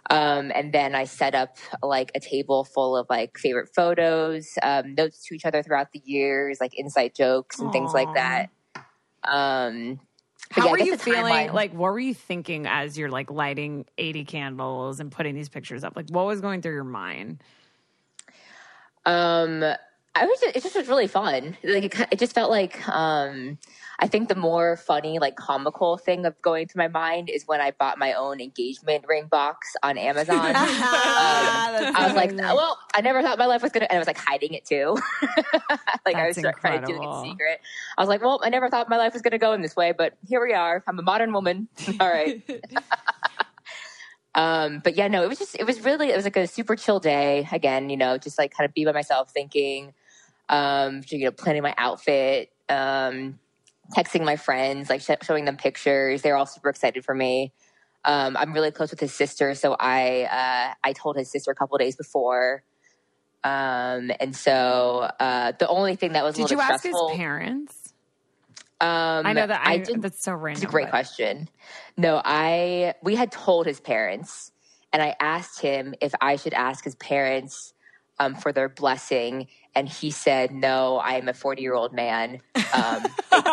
Um, and then I set up like a table full of like favorite photos, um, notes to each other throughout the years, like inside jokes and things like that. Um, How yeah, were you feeling? timeline- Like, what were you thinking as you're like lighting 80 candles and putting these pictures up? Like, what was going through your mind? Um, I was just, it just was really fun. Like it, it just felt like um, I think the more funny, like comical thing of going through my mind is when I bought my own engagement ring box on Amazon. Um, I was like, well, I never thought my life was gonna, and I was like hiding it too. like I was That's trying to do it in secret. I was like, well, I never thought my life was gonna go in this way, but here we are. I'm a modern woman. All right. Um, but yeah, no, it was just, it was really, it was like a super chill day. Again, you know, just like kind of be by myself thinking, um, you know, planning my outfit, um, texting my friends, like sh- showing them pictures. They're all super excited for me. Um, I'm really close with his sister, so I uh, I told his sister a couple days before. Um, and so uh, the only thing that was a Did you ask stressful. his parents? Um, I know that I, didn't- that's so random. It's a great but- question. No, I we had told his parents, and I asked him if I should ask his parents um, for their blessing, and he said, "No, I am a forty-year-old man." Um, but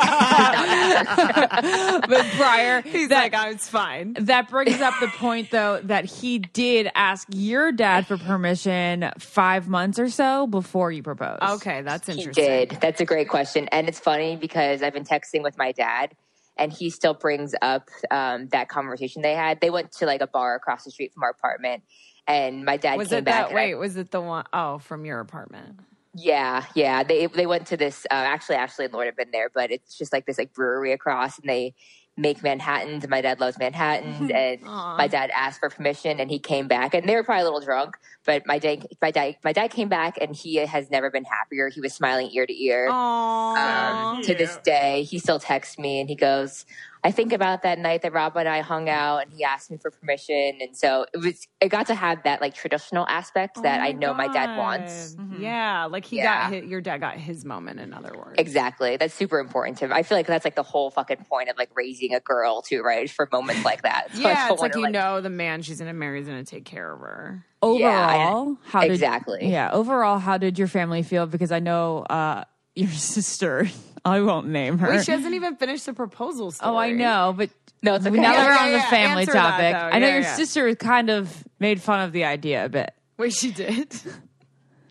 prior, He's that, like, oh, it's fine. that brings up the point, though, that he did ask your dad for permission five months or so before you proposed. Okay, that's he interesting. did. That's a great question, and it's funny because I've been texting with my dad, and he still brings up um, that conversation they had. They went to like a bar across the street from our apartment, and my dad Was came it back. that? and I- was it the one oh from your apartment? Yeah, yeah. They they went to this. Uh, actually, Ashley and Lord have been there, but it's just like this like brewery across, and they make Manhattans. And my dad loves Manhattans, and my dad asked for permission, and he came back, and they were probably a little drunk. But my dad, my dad, my dad came back, and he has never been happier. He was smiling ear to ear. Um, to this day, he still texts me, and he goes. I think about that night that Rob and I hung out, and he asked me for permission, and so it was. It got to have that like traditional aspect that I know my dad wants. Yeah, like he Yeah. got his, your dad got his moment. In other words, Exactly. That's super important to him. I feel like that's like the whole fucking point of like raising a girl too, right? For moments like that. So Yeah, it's like wanna, you know the man she's gonna marry is gonna take care of her. Overall, how did exactly. yeah? Overall, how did your family feel? Because I know uh, your sister. I won't name her. Wait, she hasn't even finished the proposal story. oh, I know, but No, it's okay. now Yeah, we're yeah, on the yeah. family Answer topic, though. I know Yeah, your yeah. sister kind of made fun of the idea a bit. Wait, she did.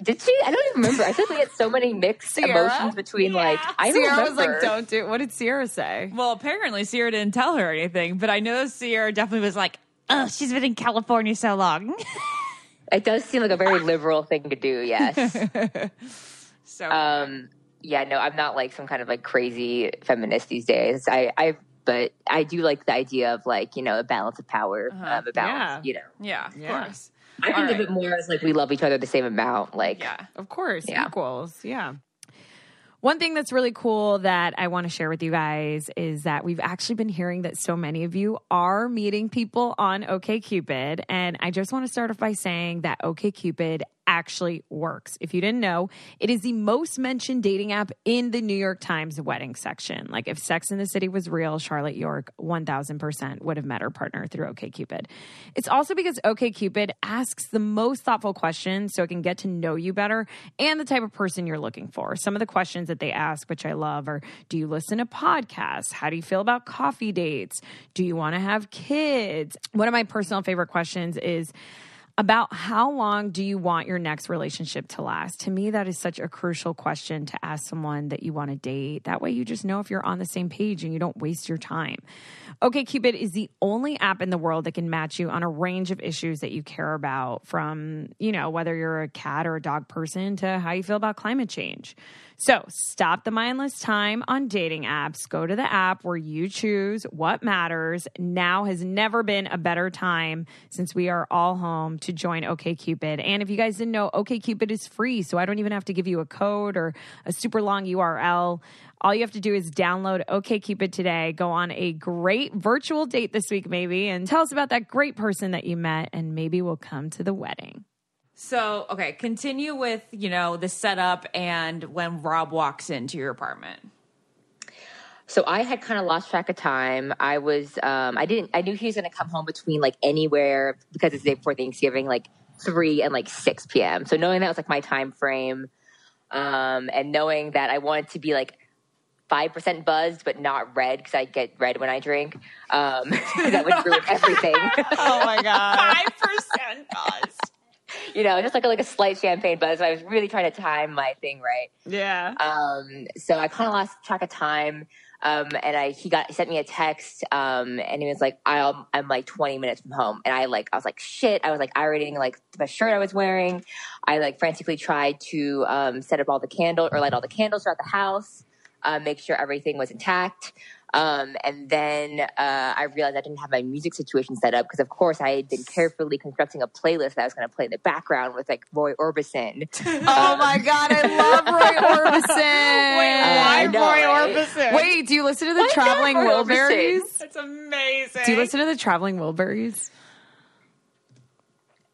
Did she? I don't even remember. I feel like we had so many mixed Sierra? emotions between like I don't Sierra was like, "Don't do." It. What did Sierra say? Well, apparently Sierra didn't tell her anything, but I know Sierra definitely was like, "Oh, she's been in California so long." It does seem like a very liberal thing to do. Yes. so um. Yeah. No, I'm not like some kind of like crazy feminist these days. I. I. But I do like the idea of like you know a balance of power, Uh-huh. um, a balance. Yeah. You know, yeah, of Yeah. course. I think All of it more as like we love each other the same amount. Like, Yeah. Of course, Yeah. equals. Yeah. One thing that's really cool that I want to share with you guys is that we've actually been hearing that so many of you are meeting people on OKCupid. And I just want to start off by saying that OKCupid actually works. If you didn't know, it is the most mentioned dating app in the New York Times wedding section. Like if Sex in the City was real, Charlotte York 1000% would have met her partner through OKCupid. It's also because OKCupid asks the most thoughtful questions so it can get to know you better and the type of person you're looking for. Some of the questions that they ask, which I love, are do you listen to podcasts? How do you feel about coffee dates? Do you want to have kids? One of my personal favorite questions is about how long do you want your next relationship to last? To me, that is such a crucial question to ask someone that you want to date. That way, you just know if you're on the same page and you don't waste your time. OkCupid is the only app in the world that can match you on a range of issues that you care about, from, you know, whether you're a cat or a dog person to how you feel about climate change. So stop the mindless time on dating apps. Go to the app where you choose what matters. Now has never been a better time since we are all home to join OKCupid. And if you guys didn't know, OKCupid is free, so I don't even have to give you a code or a super long URL. All you have to do is download OKCupid today. Go on a great virtual date this week, maybe, and tell us about that great person that you met, and maybe we'll come to the wedding. So, okay, continue with, you know, the setup and when Rob walks into your apartment. So I had kind of lost track of time. I was, um, I didn't, I knew he was going to come home between like anywhere because it's the day before Thanksgiving, like three and like six p.m. So knowing that was like my time frame, um, and knowing that I wanted to be like five percent buzzed but not red because I get red when I drink, um, that would ruin everything. Oh my God. 5% buzz. you know, just like a, like a slight champagne buzz. I was really trying to time my thing right. Yeah. Um, so I kind of lost track of time. Um, and I, he got, he sent me a text, um, and he was like, I'll, I'm like 20 minutes from home. And I like, I was like, shit. I was like ironing like the shirt I was wearing. I like frantically tried to, um, set up all the candle or light all the candles throughout the house, uh, make sure everything was intact. Um, and then uh, I realized I didn't have my music situation set up because, of course, I had been carefully constructing a playlist that I was going to play in the background with like Roy Orbison. Oh my god, I love Roy Orbison. Wait, I why know, Roy right? Orbison? Wait, do you listen to the not Traveling Wilburys? It's amazing. Do you listen to the Traveling Wilburys?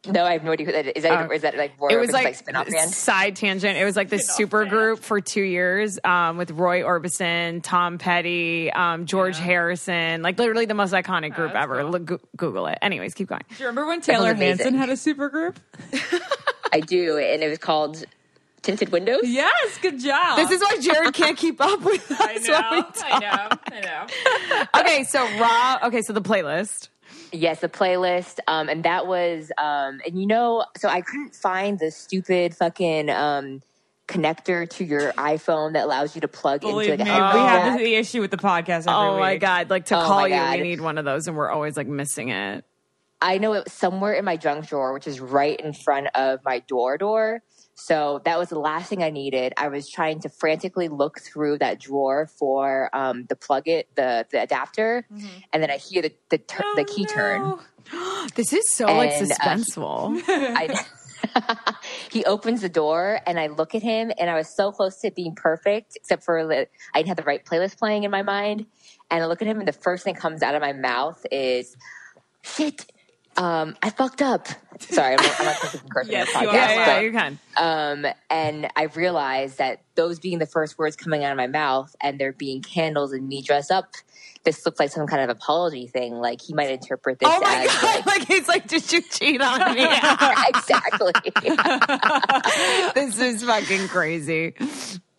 No, I have no idea who that is. Is that, Oh. is that like Roy it was Orbison's like, like, spin-off band? side tangent. It was like this super group for two years um, with Roy Orbison, Tom Petty, um, George Harrison, like literally the most iconic group that's ever. cool. Look, Goo- Google it. Anyways, keep going. Do you remember when Taylor amazing. Hanson had a super group? I do, and it was called Tinted Windows. Yes, good job. This is why Jared can't keep up with us. I when we know, talk. I know, I know. Okay, so Raw. Okay, so the playlist. Yes, a playlist. Um, and that was, um, and you know, so I couldn't find the stupid fucking um, connector to your iPhone that allows you to plug Believe into me, like a we have the issue with the podcast every Oh my week. god! Like to Oh call you, we need one of those, and we're always like missing it. I know it was somewhere in my junk drawer, which is right in front of my door door. So that was the last thing I needed. I was trying to frantically look through that drawer for um, the plug it, the the adapter, and then I hear the the, tur- the key turn. This is so like And, uh, suspenseful. I, he opens the door and I look at him and I was so close to being perfect, except for I didn't have the right playlist playing in my mind. And I look at him and the first thing comes out of my mouth is, shit, um, I fucked up. Sorry, I'm not, I'm not supposed to cursing Yes, on you podcast, are. yeah, yeah, but- you can. um, and I realized that those being the first words coming out of my mouth and there being candles and me dressed up, this looks like some kind of apology thing. Like he might interpret this Oh my as god! like, Like he's like, did you cheat on me? exactly. this is fucking crazy.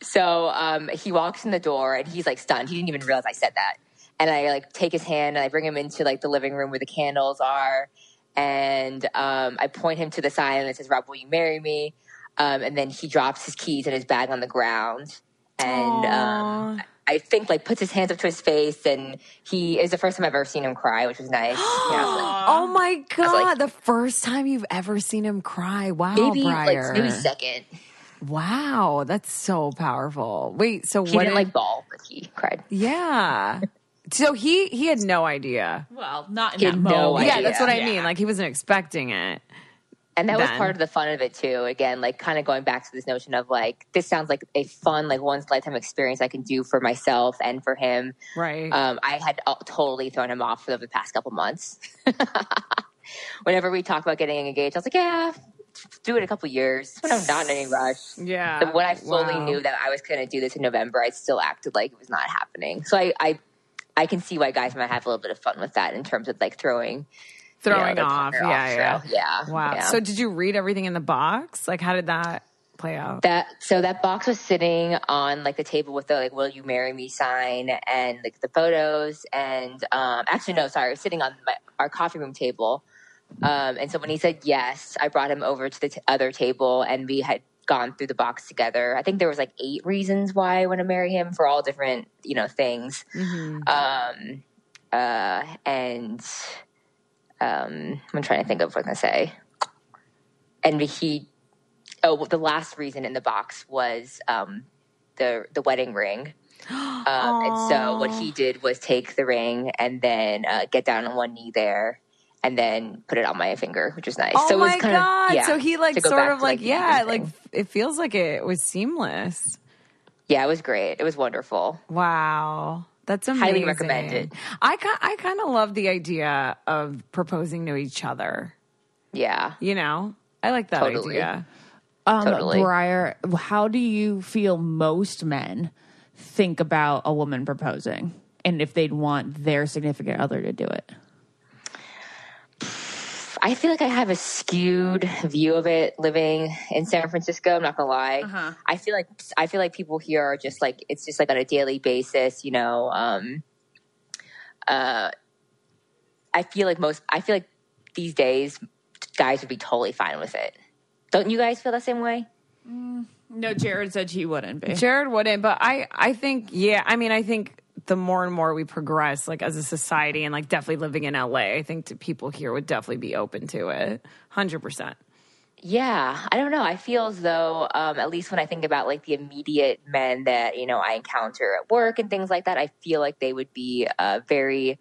So um, he walks in the door and he's like stunned. He didn't even realize I said that. And I like take his hand and I bring him into like the living room where the candles are. And um, I point him to the sign and it says, Rob, will you marry me? Um, and then he drops his keys and his bag on the ground. And um, I think like puts his hands up to his face. And he is the first time I've ever seen him cry, which was nice. You know, like, Oh my god! like- the first time you've ever seen him cry. Wow, maybe Briar. like maybe second. Wow, that's so powerful. Wait, so He what? didn't did- like ball, but he cried. yeah. So he he had no idea. Well, not in He that had no moment. Yeah, that's what I Yeah. mean. Like he wasn't expecting it. And that was part of the fun of it too. Again, like kind of going back to this notion of like this sounds like a fun, like once lifetime experience I can do for myself and for him. Right. Um, I had uh, totally thrown him off for the past couple months. Whenever we talk about getting engaged, I was like, yeah, do it a couple years. When I'm not in any rush. yeah. But when I fully Wow. knew that I was going to do this in November, I still acted like it was not happening. So I, I, I can see why guys might have a little bit of fun with that in terms of like throwing, you know, throwing off. Yeah, yeah. yeah. Wow. yeah. So did you read everything in the box? Like how did that play out? that so that box was sitting on like the table with the like will you marry me sign and like the photos and um actually no sorry it was sitting on my, our coffee room table um and so when he said yes i brought him over to the t- other table and we had gone through the box together. I think there was like eight reasons why i want to marry him for all different you know things. Um uh and um i'm trying to think of what i'm gonna say. And he oh the last reason in the box was um the the wedding ring. Um, and so what he did was take the ring and then uh, get down on one knee there and then put it on my finger which was nice Oh so it was my kind god! of yeah, so he like sort of to, like yeah, like it feels like it was seamless. yeah it was great it was wonderful Wow. That's amazing. Highly recommended. I I kind of love the idea of proposing to each other. yeah You know, I like that Totally. idea. Um, Totally. Briar, how do you feel most men think about a woman proposing and if they'd want their significant other to do it? I feel like I have a skewed view of it living in San Francisco. I'm not gonna lie. I feel like I feel like people here are just like it's just like on a daily basis. You know, um, uh, I feel like most. I feel like these days guys would be totally fine with it. Don't you guys feel the same way? No, Jared said he wouldn't be. Jared wouldn't, but I I think yeah. I mean, I think the more and more we progress, like as a society, and like definitely living in LA, I think people here would definitely be open to it. Hundred percent. Yeah, I don't know. I feel as though, um, at least when I think about like the immediate men that you know I encounter at work and things like that, I feel like they would be uh, very,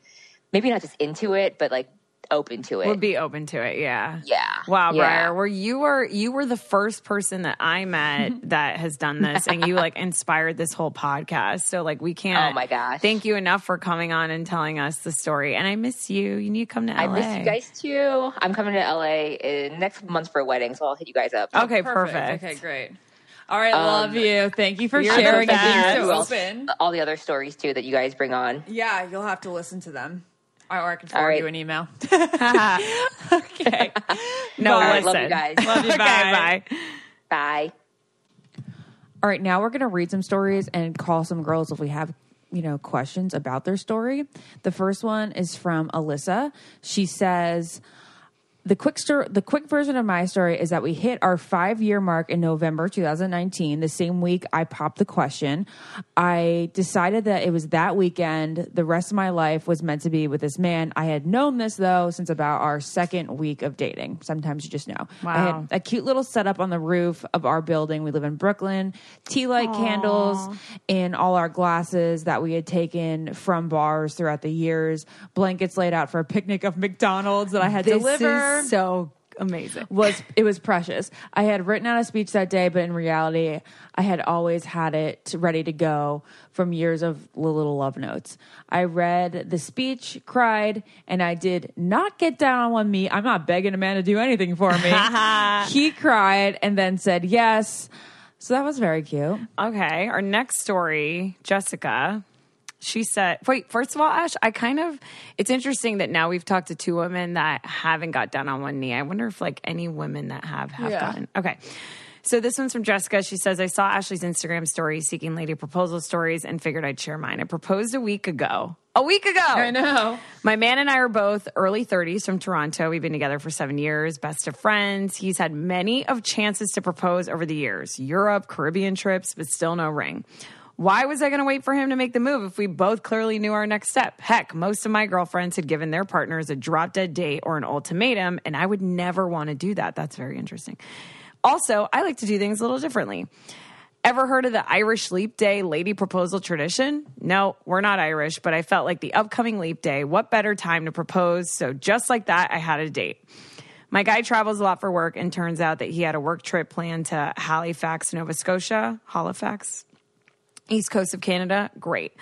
maybe not just into it, but like open to it. Would be open to it, yeah. Yeah. Wow, Yeah. Briar, were you were you were the first person that I met that has done this, and you like inspired this whole podcast. So like we can't. Oh my gosh. Thank you enough for coming on and telling us the story. And I miss you. You need to come to LA. I miss you guys too. I'm coming to LA in next month for a wedding, so I'll hit you guys up. Okay, perfect. Okay, great. All right, Um, love you. Thank you for sharing and best. being Who so open. All the other stories too that you guys bring on. Yeah, you'll have to listen to them. Or I can forward right. you an email. okay. No, All right, listen. love you guys. Love you. Okay, bye. bye. Bye. All right, now we're going to read some stories and call some girls if we have, you know, questions about their story. The first one is from Alyssa. She says, the quick story, the quick version of my story is that we hit our five year mark in November 2019. The same week I popped the question, I decided that it was that weekend. The rest of my life was meant to be with this man. I had known this though since about our second week of dating. Sometimes you just know. I Wow. had a cute little setup on the roof of our building. We live in Brooklyn. Tea light candles in all our glasses that we had taken from bars throughout the years. Blankets laid out for a picnic of McDonald's that I had This delivered is so amazing. was it was precious. I had written out a speech that day, but in reality, I had always had it ready to go from years of little love notes. I read the speech, cried, and I did not get down on one knee. I'm not begging a man to do anything for me. he cried and then said yes. So that was very cute. Okay, our next story, Jessica. She said, wait, first of all, Ash, I kind of, it's interesting that now we've talked to two women that haven't got down on one knee. I wonder if like any women that have have Yeah. gotten. Okay. So this one's from Jessica. She says, I saw Ashley's Instagram story seeking lady proposal stories and figured I'd share mine. I proposed a week ago. A week ago. I know. My man and I are both early 30s from Toronto. We've been together for seven years, best of friends. He's had many of chances to propose over the years Europe, Caribbean trips, but still no ring. Why was I going to wait for him to make the move if we both clearly knew our next step? Heck, most of my girlfriends had given their partners a drop dead date or an ultimatum, and I would never want to do that. That's very interesting. Also, I like to do things a little differently. Ever heard of the Irish Leap Day lady proposal tradition? No, we're not Irish, but I felt like the upcoming Leap Day, what better time to propose? So just like that, I had a date. My guy travels a lot for work, and turns out that he had a work trip planned to Halifax, Nova Scotia. Halifax? East Coast of Canada, great.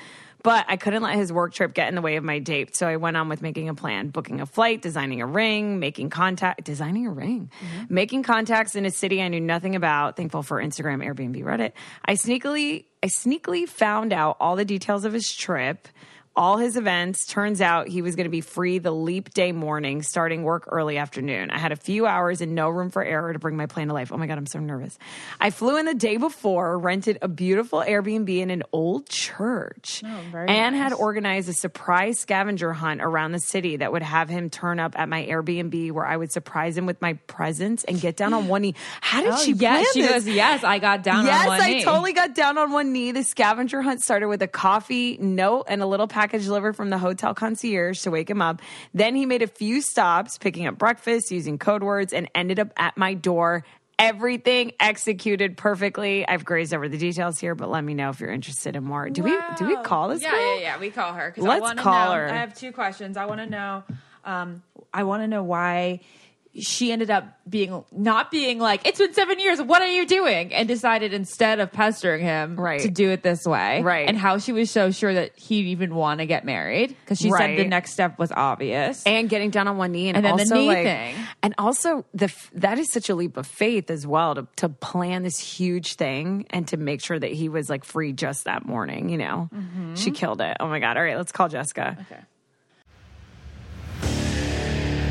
But I couldn't let his work trip get in the way of my date, so I went on with making a plan, booking a flight, designing a ring, making contact, designing a ring, mm-hmm. making contacts in a city I knew nothing about. Thankful for Instagram, Airbnb, Reddit. I sneakily, I sneakily found out all the details of his trip. All his events. Turns out he was going to be free the leap day morning, starting work early afternoon. I had a few hours and no room for error to bring my plan to life. Oh my God, I'm so nervous. I flew in the day before, rented a beautiful Airbnb in an old church, oh, and had organized a surprise scavenger hunt around the city that would have him turn up at my Airbnb where I would surprise him with my presence and get down on one knee. How did oh, she yeah, plan she this? goes, yes, I got down yes, on one I knee. totally got down on one knee. The scavenger hunt started with a coffee note and a little package delivered from the hotel concierge to wake him up. Then he made a few stops, picking up breakfast, using code words, and ended up at my door. Everything executed perfectly. I've grazed over the details here, but let me know if you're interested in more. Do we do we call this Yeah, girl? yeah, yeah. We call her. Let's wanna call know- her. I have two questions. I want to know. Um, I want to know why she ended up being not being like it's been seven years. What are you doing? And decided instead of pestering him, Right. to do it this way, Right. And how she was so sure that he'd even want to get married because she said the next step was obvious. and getting down on one knee and, And then the also knee like thing. and also the that is such a leap of faith as well to to plan this huge thing and to make sure that he was like free just that morning you know Mm-hmm. she killed it oh my god all right let's call jessica okay.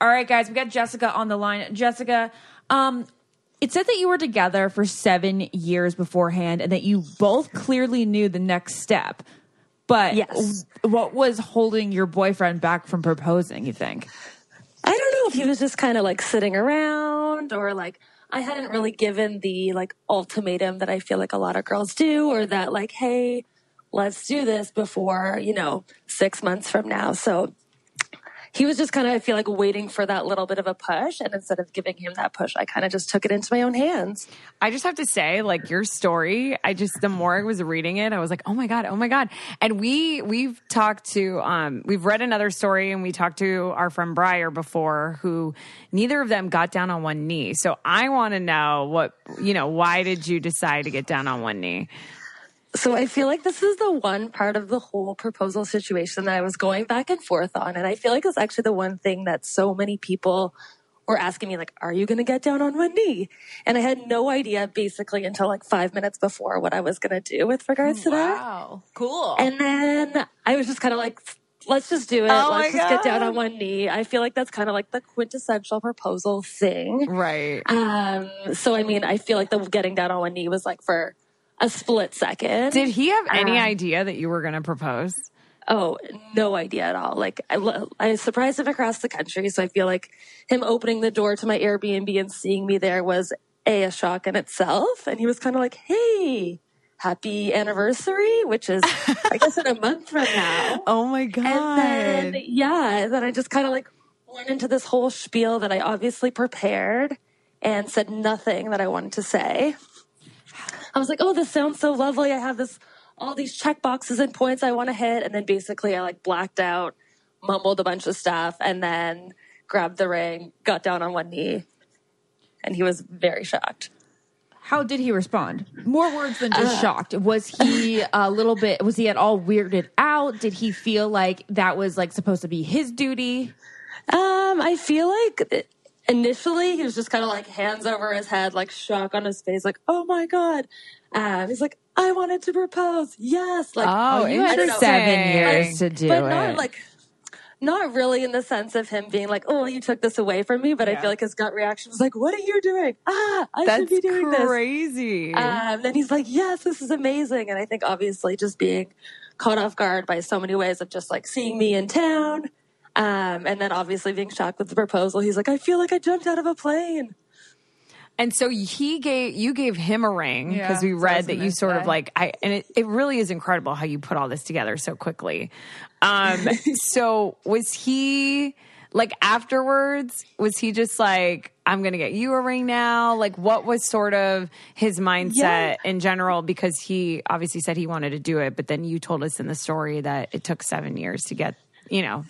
All right, guys, we got Jessica on the line. Jessica, um, it said that you were together for seven years beforehand and that you both clearly knew the next step. But Yes. what was holding your boyfriend back from proposing, you think? I don't know if he was just kind of like sitting around or like I hadn't really given the like ultimatum that I feel like a lot of girls do or that like, hey, let's do this before, you know, six months from now. So he was just kind of, I feel like, waiting for that little bit of a push. And instead of giving him that push, I kind of just took it into my own hands. I just have to say, like your story, I just the more I was reading it, I was like, oh my god, oh my god. And we we've talked to um we've read another story and we talked to our friend Briar before, who neither of them got down on one knee. So I want to know what you know. Why did you decide to get down on one knee? So I feel like this is the one part of the whole proposal situation that I was going back and forth on. And I feel like it's actually the one thing that so many people were asking me, like, are you going to get down on one knee? And I had no idea basically until like five minutes before what I was going to do with regards to that. Wow. Cool. And then I was just kind of like, let's just do it. Oh let's just get down on one knee. I feel like that's kind of like the quintessential proposal thing. Right. Um, so I mean, I feel like the getting down on one knee was like for a split second. Did he have any Um, idea that you were going to propose? Oh, no idea at all. Like I, I surprised him across the country, so I feel like him opening the door to my Airbnb and seeing me there was a a shock in itself. And he was kind of like, "Hey, happy anniversary," which is I guess in a month from now. Oh my god. And then yeah, and then I just kind of like went into this whole spiel that I obviously prepared and said nothing that I wanted to say. I was like, "Oh, this sounds so lovely. I have this all these check boxes and points I want to hit." And then basically I like blacked out, mumbled a bunch of stuff and then grabbed the ring, got down on one knee, and he was very shocked. How did he respond? More words than just shocked. Was he a little bit, was he at all weirded out? Did he feel like that was like supposed to be his duty? Um, I feel like initially he was just kind of like hands over his head, like shock on his face, like, oh my God. Um, he's like, I wanted to propose. Yes. Like, Oh, you I had seven years to do but it. not like, not really in the sense of him being like, oh, you took this away from me. But I feel like his gut reaction was like, what are you doing? Ah, I That's should be doing this. crazy. Um, then he's like, yes, this is amazing. And I think obviously just being caught off guard by so many ways of just like seeing me in town. Um, and then obviously being shocked with the proposal. He's like, I feel like I jumped out of a plane. And so he gave you gave him a ring Yeah, because we that's what I read that you gonna sort of like I and it, it really is incredible how you put all this together so quickly. Um so was he like afterwards was he just like I'm going to get you a ring now? Like what was sort of his mindset Yeah. in general because he obviously said he wanted to do it but then you told us in the story that it took 7 years to get, you know,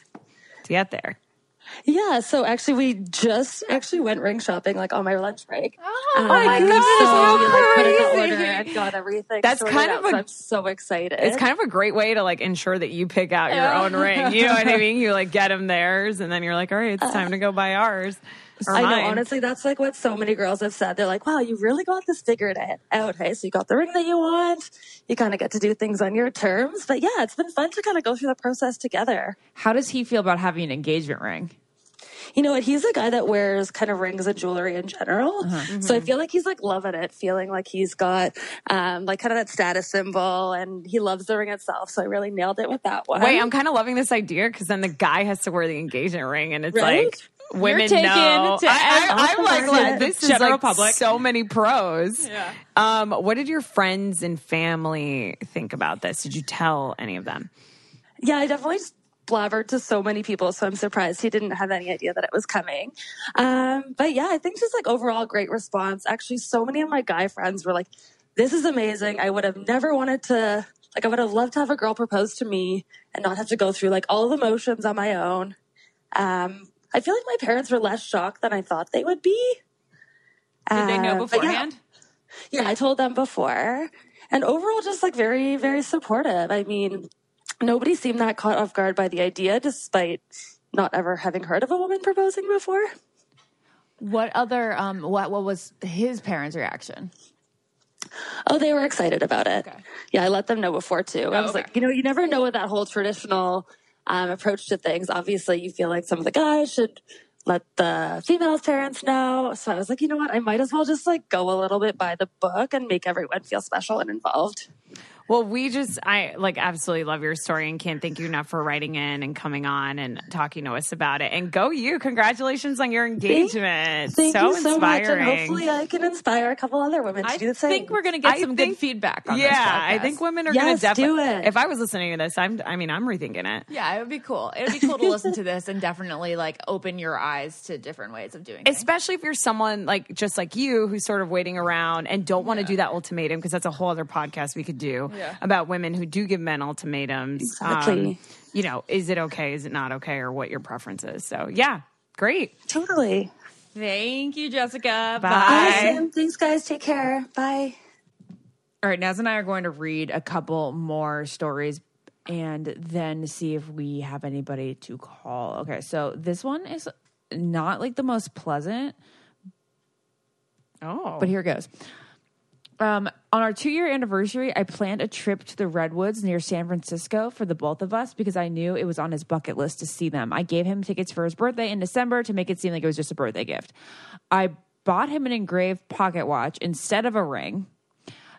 to get there. Yeah, so actually, we just actually went ring shopping like on my lunch break. Oh Um, my goodness, saw, how we, like, put in the order and got everything. That's kind out, of a- so I'm so excited. It's kind of a great way to like ensure that you pick out your own ring. You know what I mean? You like get them theirs, and then you're like, all right, it's time to go buy ours. I know, honestly, that's like what so many girls have said. They're like, wow, you really got this figured out- out. Hey, so you got the ring that you want. You kind of get to do things on your terms. But yeah, it's been fun to kind of go through the process together. How does he feel about having an engagement ring? You know what? He's a guy that wears kind of rings and jewelry in general. Uh-huh. So I feel like he's like loving it, feeling like he's got um, like kind of that status symbol and he loves the ring itself. So I really nailed it with that one. Wait, I'm kind of loving this idea because then the guy has to wear the engagement ring, and it's Right? like women taken know. to I, I, I'm like, every like, this is like public. so many pros. Yeah. Um, what did your friends and family think about this? Did you tell any of them? Yeah, I definitely just blabbered to so many people, so I'm surprised he didn't have any idea that it was coming. Um, but yeah, I think just like overall great response. Actually, so many of my guy friends were like, "This is amazing. I would have never wanted to." Like I would have loved to have a girl propose to me and not have to go through like all the motions on my own. Um, I feel like my parents were less shocked than I thought they would be. Did they know but yeah. beforehand? Yeah, I told them before. And overall, just like very, very supportive. I mean, nobody seemed that caught off guard by the idea, despite not ever having heard of a woman proposing before. What other um what what was his parents' reaction? Oh, they were excited about it. Yeah, I let them know before too. I was okay. like, you know, you never know with that whole traditional um, approach to things. Obviously, you feel like some of the guys should let the female's parents know. So I was like, you know what? I might as well just like go a little bit by the book and make everyone feel special and involved. Well, we just, I like absolutely love your story and can't thank you enough for writing in and coming on and talking to us about it. And go you. Congratulations on your engagement. Thank so you so much, and hopefully, I can inspire a couple other women to I do the same. I think we're gonna get I some think- good feedback on yeah, this I think women are Yes, going to definitely. do it. If I was listening to this, I'm. I mean, I'm rethinking it. Yeah, it would be cool. It would be cool to listen to this and definitely like open your eyes to different ways of doing things. Especially if you're someone like just like you who's sort of waiting around and don't want to do that ultimatum because that's a whole other podcast we could do Yeah. about women who do give men ultimatums. Exactly. Um, you know, is it okay? Is it not okay? Or what your preference is. So yeah, great. Totally. Thank you, Jessica. Bye. Awesome. Thanks, guys. Take care. Bye. All right, Naz and I are going to read a couple more stories and then see if we have anybody to call. Okay, so this one is not like the most pleasant, Oh, but here it goes. Um, on our two year anniversary, I planned a trip to the Redwoods near San Francisco for the both of us because I knew it was on his bucket list to see them. I gave him tickets for his birthday in December to make it seem like it was just a birthday gift. I bought him an engraved pocket watch instead of a ring.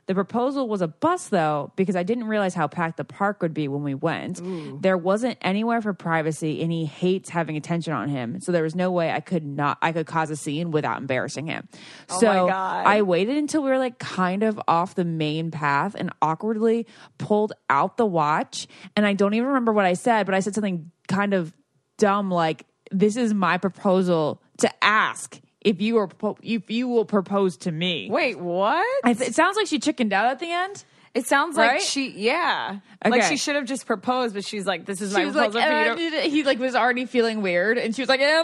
The proposal was a bust though, because I didn't realize how packed the park would be when we went. There wasn't anywhere for privacy and he hates having attention on him. So there was no way I could not I could cause a scene without embarrassing him. Oh so. I waited until we were like kind of off the main path and awkwardly pulled out the watch. And I don't even remember what I said, but I said something kind of dumb like, This is my proposal to ask if you are if you will propose to me. wait, what? It sounds like she chickened out at the end. It sounds like she, yeah, like she should have just proposed, but she's like, "This is my She like, proposal you." "Uh, to-" he like was already feeling weird, and she was like, yeah,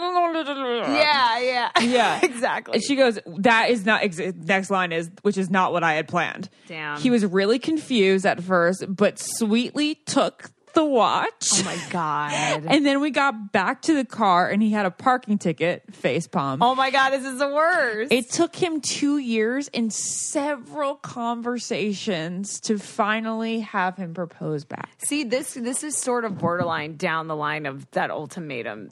yeah, yeah, yeah, exactly. And she goes, "That is not." Ex- next line is, which is not what I had planned. Damn. He was really confused at first, but sweetly took the watch. oh my god. And then we got back to the car, and he had a parking ticket. Face palm. oh my god, this is the worst. It took him two years and several conversations to finally have him propose back. See, this this is sort of borderline down the line of that ultimatum.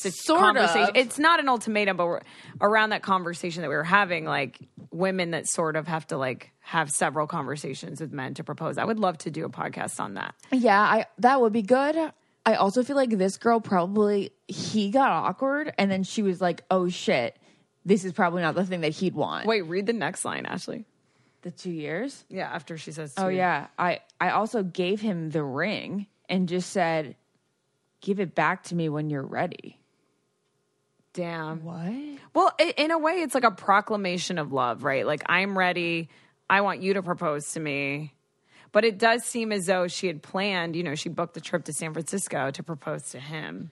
Sit- Sort conversation. of. It's not an ultimatum, but around that conversation that we were having, like women that sort of have to like have several conversations with men to propose. I would love to do a podcast on that. Yeah, I that would be good. I also feel like this girl probably he got awkward and then she was like, "Oh shit, this is probably not the thing that he'd want." Wait, read the next line, Ashley. the 2 years? Yeah, after she says, Oh two. yeah. I I also gave him the ring and just said, "Give it back to me when you're ready." Damn." What? Well, in a way, it's like a proclamation of love, right? Like, I'm ready. I want you to propose to me. But it does seem as though she had planned, you know, she booked the trip to San Francisco to propose to him.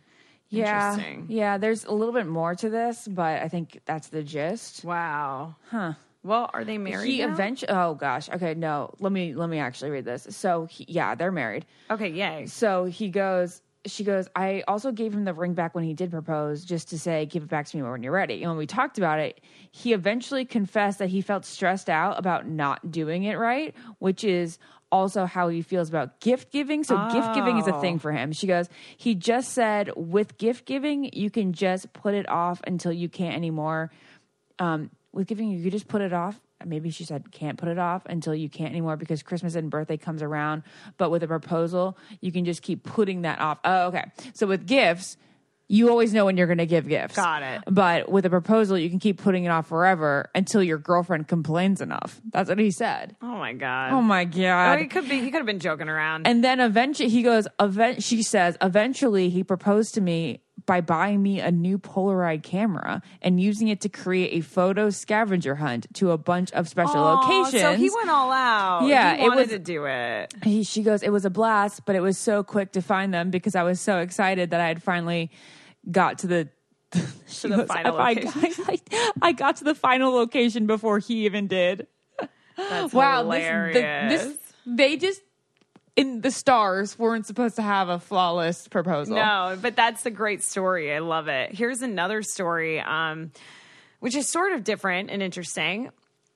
Yeah. Interesting. Yeah, there's a little bit more to this, but I think that's the gist. Wow. Huh. Well, are they married? He eventually Oh gosh. Okay, no. Let me let me actually read this. So, he, yeah, they're married. Okay, yay. So he goes, she goes, I also gave him the ring back when he did propose, just to say, give it back to me when you're ready. And when we talked about it, he eventually confessed that he felt stressed out about not doing it right, which is also how he feels about gift giving. So gift giving is a thing Oh. for him. She goes, he just said with gift giving, you can just put it off until you can't anymore. Um, with giving, you could just put it off. Maybe she said can't put it off until you can't anymore because Christmas and birthday comes around. But with a proposal, you can just keep putting that off. Oh, okay. So with gifts, you always know when you're going to give gifts. Got it. But with a proposal, you can keep putting it off forever until your girlfriend complains enough. That's what he said. Oh my god. Oh my god. Oh, he could be. He could have been joking around. And then eventually he goes, event she says, eventually he proposed to me by buying me a new Polaroid camera and using it to create a photo scavenger hunt to a bunch of special Aw, locations. So he went all out. Yeah, he it wanted was- to do it. He, she goes, it was a blast, but it was so quick to find them because I was so excited that I had finally got to the she the goes, final I, location. I, I got to the final location before he even did. That's wow, hilarious. This, the, this they just in the stars weren't supposed to have a flawless proposal. No, but that's a great story. I love it. Here's another story, um, which is sort of different and interesting.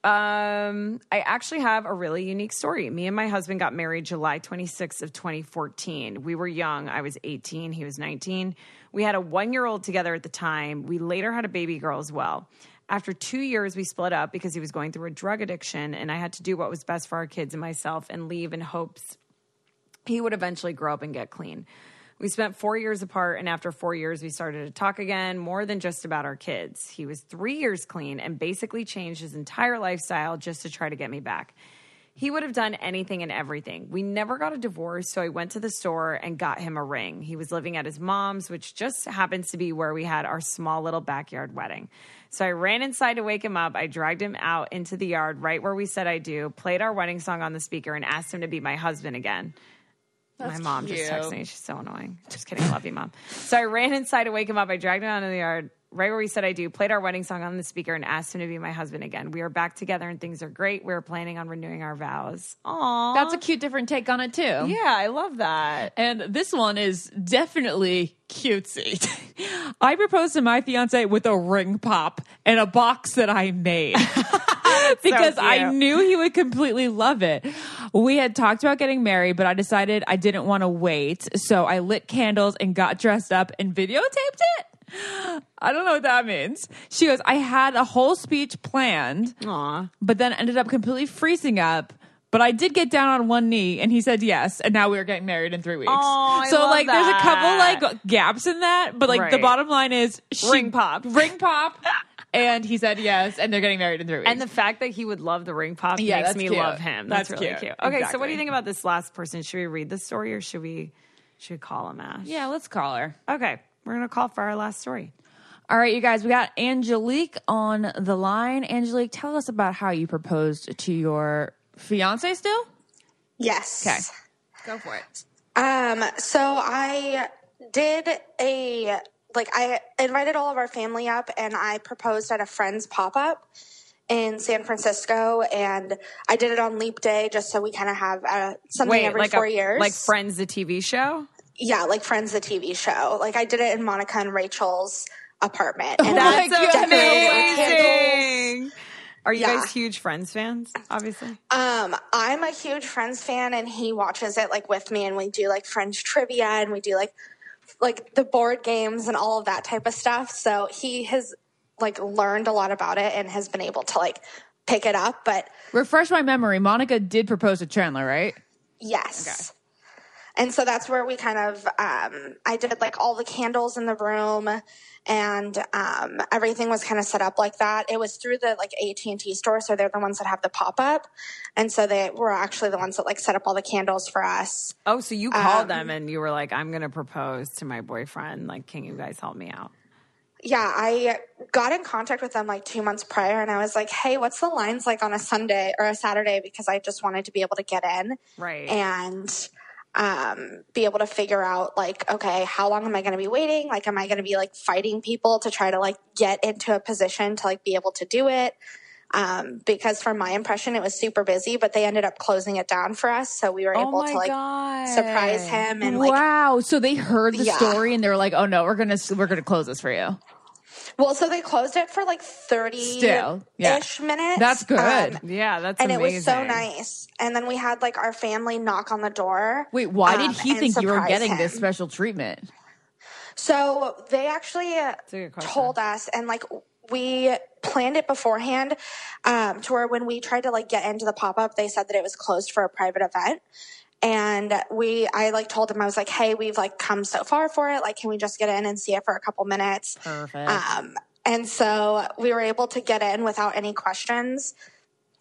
Um, I actually have a really unique story. Me and my husband got married July 26th of 2014. We were young. I was 18. He was 19. We had a one year old together at the time. We later had a baby girl as well. After two years, we split up because he was going through a drug addiction, and I had to do what was best for our kids and myself and leave in hopes he would eventually grow up and get clean. We spent four years apart, and after four years, we started to talk again more than just about our kids. He was three years clean and basically changed his entire lifestyle just to try to get me back. He would have done anything and everything. We never got a divorce, so I went to the store and got him a ring. He was living at his mom's, which just happens to be where we had our small little backyard wedding. So I ran inside to wake him up. I dragged him out into the yard right where we said I do, played our wedding song on the speaker, and asked him to be my husband again. My mom just texted me. She's so annoying. Just kidding. I love you, mom. So I ran inside to wake him up. I dragged him out in the yard, right where we said I do, played our wedding song on the speaker, and asked him to be my husband again. We are back together and things are great. We're planning on renewing our vows. Aww. That's a cute different take on it too. Yeah, I love that. And this one is definitely cutesy. I proposed to my fiance with a ring pop and a box that I made. because I knew he would completely love it. We had talked about getting married, but I decided I didn't want to wait. So I lit candles and got dressed up and videotaped it. I don't know what that means. She goes, I had a whole speech planned, Aw. but then ended up completely freezing up. But I did get down on one knee and he said yes. And now we are getting married in three weeks. Aw, I so like there's a couple like gaps in that, but like the bottom line is she, Ring pop. Ring pop. and he said yes, and they're getting married in three weeks. And the fact that he would love the ring pop Yeah, makes me cute. love him. That's, That's really cute. cute. Okay, so what do you think about this last person? Should we read the story or should we should we call him Ash? yeah, let's call her. Okay, we're gonna call for our last story. All right, you guys, we got Angelique on the line. Angelique, tell us about how you proposed to your fiance still? Yes. Okay. Go for it. Um, so I did a like I invited all of our family up and I proposed at a friend's pop up in San Francisco and I did it on leap day just so we kind of have uh, something every like four a, years. like Friends, the TV show. yeah, like Friends the TV show. Like I did it in Monica and Rachel's apartment. Oh And That's I candles. amazing. Are you Yeah. guys huge Friends fans? Obviously. Um, I'm a huge Friends fan, and he watches it like with me, and we do like Friends trivia, and we do like like the board games and all of that type of stuff. So he has like learned a lot about it and has been able to like pick it up. But Refresh my memory. Monica did propose to Chandler, right? yes. And so that's where we kind of um, I did like all the candles in the room and um, everything was kind of set up like that. It was through the like AT and T store, so they're the ones that have the pop up, and so they were actually the ones that like set up all the candles for us. Oh, so you called Um, them and you were like, "I'm gonna propose to my boyfriend. Like, can you guys help me out?" Yeah, I got in contact with them like two months prior, and I was like, "Hey, what's the lines like on a Sunday or a Saturday?" Because I just wanted to be able to get in Right. and um, be able to figure out like, okay, how long am I going to be waiting? Like, am I going to be like fighting people to try to like get into a position to like be able to do it? um, because from my impression, it was super busy, but they ended up closing it down for us. So we were Oh able my to like God. surprise him and like, wow. So they heard the Yeah. story and they were like, "Oh no, we're gonna we're gonna close this for you." Well, so they closed it for like 30 Still, yeah. ish minutes. That's good. Um, yeah, that's good. and it was so nice. And then we had like our family knock on the door. Wait, why um, did he and think you were getting him. this special treatment? So they actually uh, told us, and like we planned it beforehand, um, to where when we tried to like get into the pop up, they said that it was closed for a private event. And we, I like told him, I was like, hey, we've like come so far for it. Like, can we just get in and see it for a couple minutes? Perfect. Um, and so we were able to get in without any questions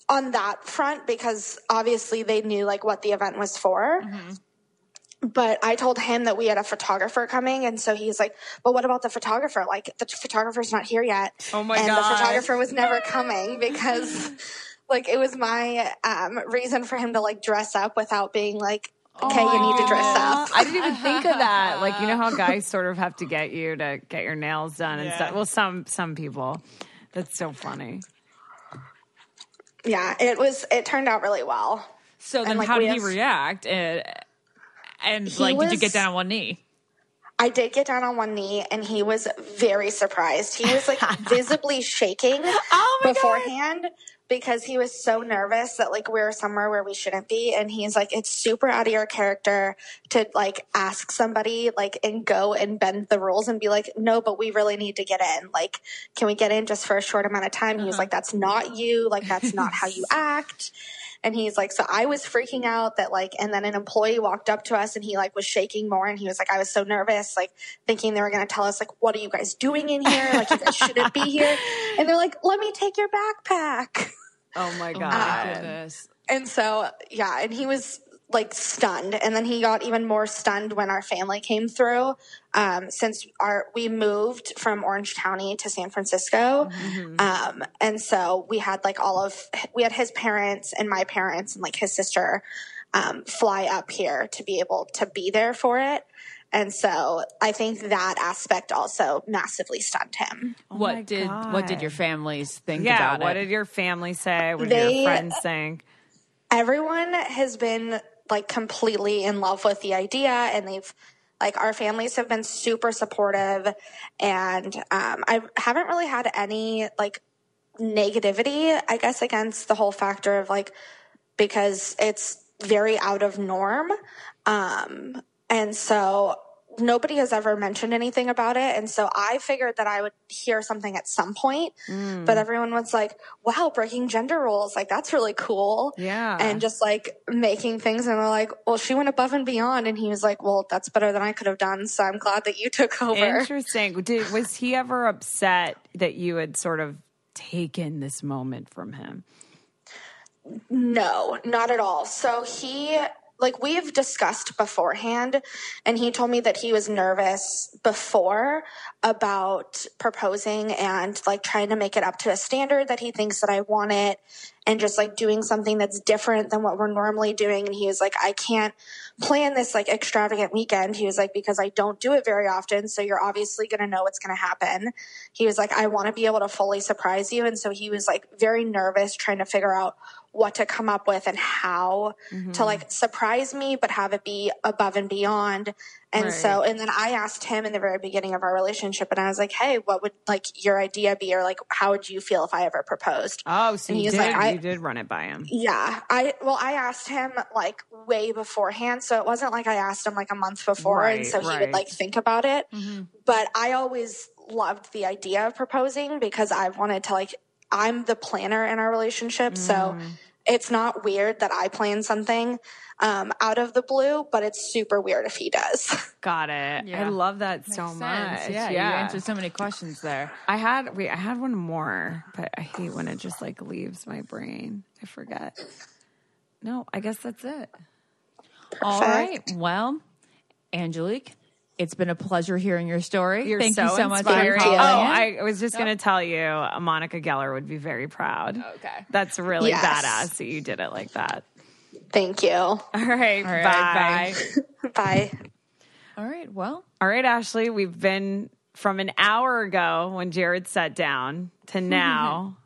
on that front because obviously they knew like what the event was for. But I told him that we had a photographer coming, and so he's like, "But what about the photographer? Like, the photographer's not here yet." Oh my and gosh. the photographer was never coming because, like, it was my um, reason for him to like dress up without being like, "Okay, you need to dress up." I didn't even think of that. Like you know how guys sort of have to get you to get your nails done and stuff. Well, some some people. That's so funny. Yeah, it was. It turned out really well. So And, then, like, how we did he have- react? And, and He like, did you get down on one knee? I did get down on one knee and he was very surprised. He was like visibly shaking Oh beforehand because he was so nervous that like we were somewhere where we shouldn't be. And he's like, it's super out of your character to like ask somebody like and go and bend the rules and be like, no, but we really need to get in. Like, can we get in just for a short amount of time? He was uh-huh. like, that's not you. Like, that's not how you act. And he's like, so I was freaking out that like, and then an employee walked up to us and he like was shaking more and he was like, I was so nervous, like thinking they were going to tell us like, what are you guys doing in here? Like you guys shouldn't be here. And they're like, let me take your backpack. Oh my Oh god. my goodness. And so, yeah, and he was like stunned. And then he got even more stunned when our family came through. Um, since our we moved from Orange County to San Francisco, um, and so we had like all of we had his parents and my parents and like his sister um, fly up here to be able to be there for it. And so I think that aspect also massively stunned him. what did what did your families think Yeah. about What it? did your family say? What did They- your friends think? everyone has been like completely in love with the idea and they've like our families have been super supportive and um, i haven't really had any like negativity i guess against the whole factor of like because it's very out of norm um, and so nobody has ever mentioned anything about it and so i figured that i would hear something at some point Mm. but everyone was like wow breaking gender rules like that's really cool Yeah. and just like making things and they're like well she went above and beyond and he was like well that's better than i could have done so i'm glad that you took over Interesting. Did was he ever upset that you had sort of taken this moment from him? No, not at all. So he, like, we've discussed beforehand, and he told me that he was nervous before about proposing and, like, trying to make it up to a standard that he thinks that I want it and just, like, doing something that's different than what we're normally doing. And he was like, I can't plan this, like, extravagant weekend. He was like, because I don't do it very often. So you're obviously going to know what's going to happen. He was like, I want to be able to fully surprise you. And so he was, like, very nervous trying to figure out what to come up with and how mm-hmm. to like surprise me but have it be above and beyond and so and then i asked him in the very beginning of our relationship and i was like hey what would like your idea be or like how would you feel if i ever proposed Oh, so And you did, like, I- you did run it by him. yeah i well i asked him like way beforehand so it wasn't like i asked him like a month before and Right, so he would like think about it Mm-hmm. but I always loved the idea of proposing because I wanted to like I'm the planner in our relationship, so Mm. It's not weird that I plan something um, out of the blue, but it's super weird if he does. Got it. I love that Makes so sense. much. Yeah, you answered so many questions there. I had wait, I had one more, but I hate when it just like leaves my brain. I forget. No, I guess that's it. All right. Well, Angelique, it's been a pleasure hearing your story. You're Thank so you so much for inspiring. calling Oh. I was just going to tell you, Monica Geller would be very proud. Okay. That's really Yes. badass that you did it like that. Thank you. All right, All right, bye. bye. Bye. All right. Well, All right, Ashley, we've been from an hour ago when Jared sat down to now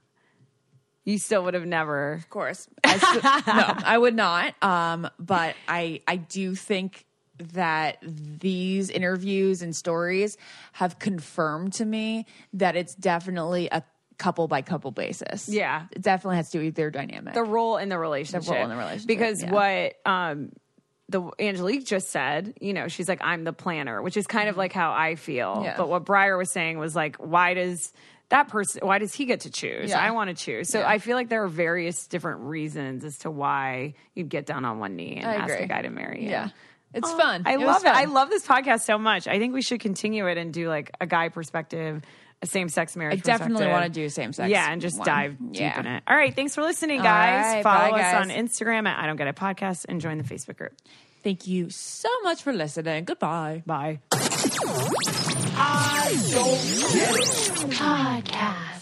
You still would have never. Of course. I st- no, I would not. Um, but I I do think that these interviews and stories have confirmed to me that it's definitely a couple by couple basis. Yeah. It definitely has to do with their dynamic. the role in the relationship. role in the relationship, Because yeah. what um the Angelique just said, you know, she's like, I'm the planner, which is kind of like how I feel. Mm-hmm. Yeah. But what Briar was saying was like, why does that person why does he get to choose? Yeah. I want to choose. So Yeah. I feel like there are various different reasons as to why you'd get down on one knee and ask a guy to marry you. Yeah. It's Oh, fun. I It was love it. fun. I love this podcast so much. I think we should continue it and do like a guy perspective, a same sex marriage. I definitely wanna do same-sex Yeah, and just one. dive deep Yeah. in it. All right, thanks for listening, guys. right, Follow bye, us guys. on Instagram at I Don't Get It Podcast and join the Facebook group. Thank you so much for listening. Goodbye. Bye. I don't get it. Podcast.